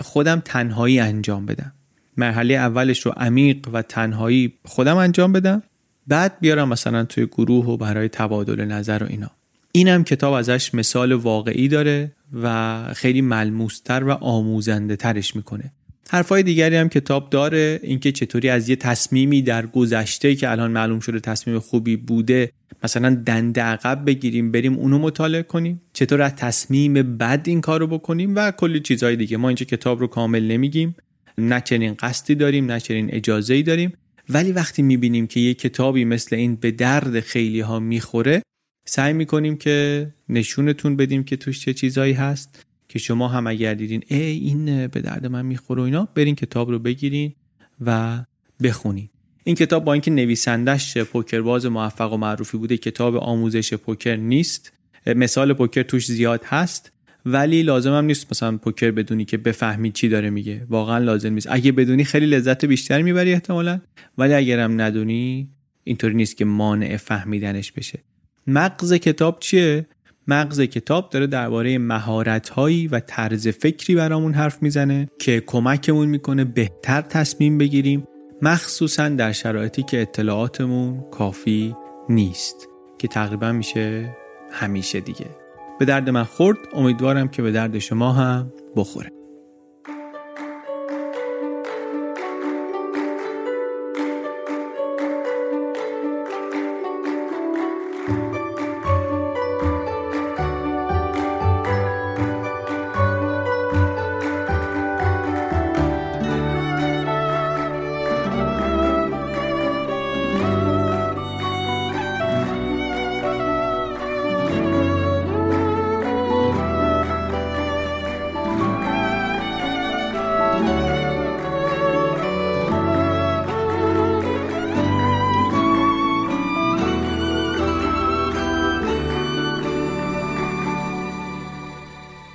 خودم تنهایی انجام بدم. مرحله اولش رو عمیق و تنهایی خودم انجام بدم. بعد بیارم مثلا توی گروه و برای تبادل نظر و اینا. اینم کتاب ازش مثال واقعی داره و خیلی ملموستر و آموزنده ترش می‌کنه. حرفای دیگری هم کتاب داره اینکه چطوری از یه تصمیمی در گذشته که الان معلوم شده تصمیم خوبی بوده مثلا دنده عقب بگیریم بریم اونو مطالعه کنیم چطور از تصمیم بد این کارو بکنیم و کلی چیزهای دیگه. ما اینجا کتاب رو کامل نمیگیم نه چنین قصدی داریم نه چنین اجازه ای داریم. ولی وقتی می‌بینیم که یه کتابی مثل این به درد خیلی ها می‌خوره سعی می‌کنیم که نشونتون بدیم که توش چه چیزایی هست که شما هم اگر دیدین ای این به درد من می‌خوره و اینا برین کتاب رو بگیرین و بخونین. این کتاب با اینکه نویسندش پوکرباز موفق و معروفی بوده کتاب آموزش پوکر نیست مثال پوکر توش زیاد هست ولی لازم هم نیست مثلا پوکر بدونی که بفهمی چی داره میگه. واقعا لازم نیست. اگه بدونی خیلی لذت بیشتر می‌بری احتمالا ولی اگرم ندونی اینطوری نیست که مانع فهمیدنش بشه. مغز کتاب چیه؟ مغز کتاب داره درباره مهارت هایی و طرز فکری برامون حرف می‌زنه که کمکمون می‌کنه بهتر تصمیم بگیریم. مخصوصا در شرایطی که اطلاعاتمون کافی نیست که تقریبا میشه همیشه دیگه. به درد من خورد. امیدوارم که به درد شما هم بخوره.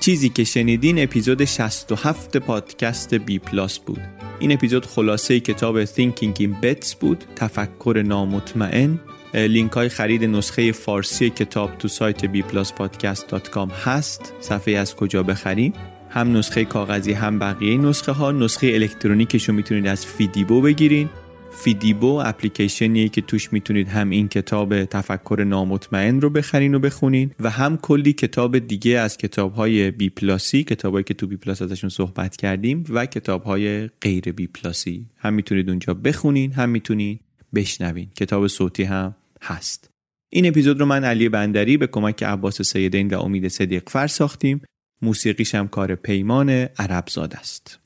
چیزی که شنیدین اپیزود 67 پادکست بی پلاس بود. این اپیزود خلاصه کتاب Thinking in Bets بود تفکر نامطمئن. لینک های خرید نسخه فارسی کتاب تو سایت bpluspodcast.com هست. صفحه از کجا بخریم؟ هم نسخه کاغذی هم بقیه نسخه ها نسخه الکترونیکش رو می‌تونید از فیدیبو بگیرین. فیدیبو اپلیکیشنیه که توش می‌تونید هم این کتاب تفکر نامطمئن رو بخرین و بخونین و هم کلی کتاب دیگه از کتاب های بی پلاسی کتابایی که تو بی پلاس ازشون صحبت کردیم و کتاب های غیر بی پلاسی هم می‌تونید اونجا بخونین هم می‌تونید بشنوین. کتاب صوتی هم هست. این اپیزود رو من علی بندری به کمک عباس سیدین و امید صدیق فر ساختیم. موسیقیش هم کار پیمان عربزاد است.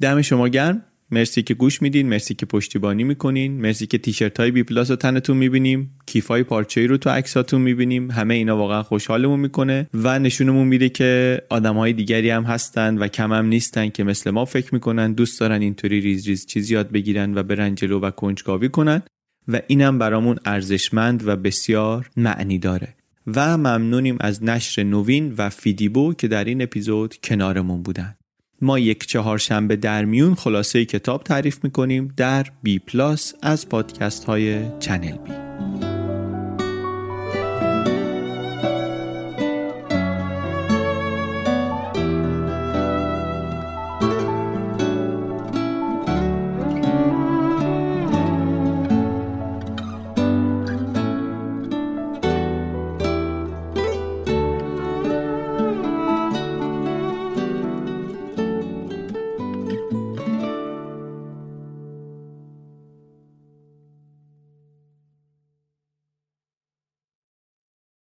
دم شما گرم. مرسی که گوش میدین مرسی که پشتیبانی می‌کنین مرسی که تیشرت های بی پلاس رو تنتون می‌بینیم کیف های پارچه رو تو عکساتون می‌بینیم همه اینا واقعا خوشحالمون می‌کنه و نشونمون میده که آدم های دیگری هم هستن و کم هم نیستن که مثل ما فکر می‌کنن دوست دارن اینطوری ریز ریز چیزی یاد بگیرن و برن جلو و کنجکاوی کنن و اینم برامون ارزشمند و بسیار معنی داره. و ممنونیم از نشر نوین و فیدیبو که در این اپیزود کنارمون بودن. ما یک چهارشنبه در میون خلاصه کتاب تعریف می‌کنیم در بی پلاس از پادکست های چنل بی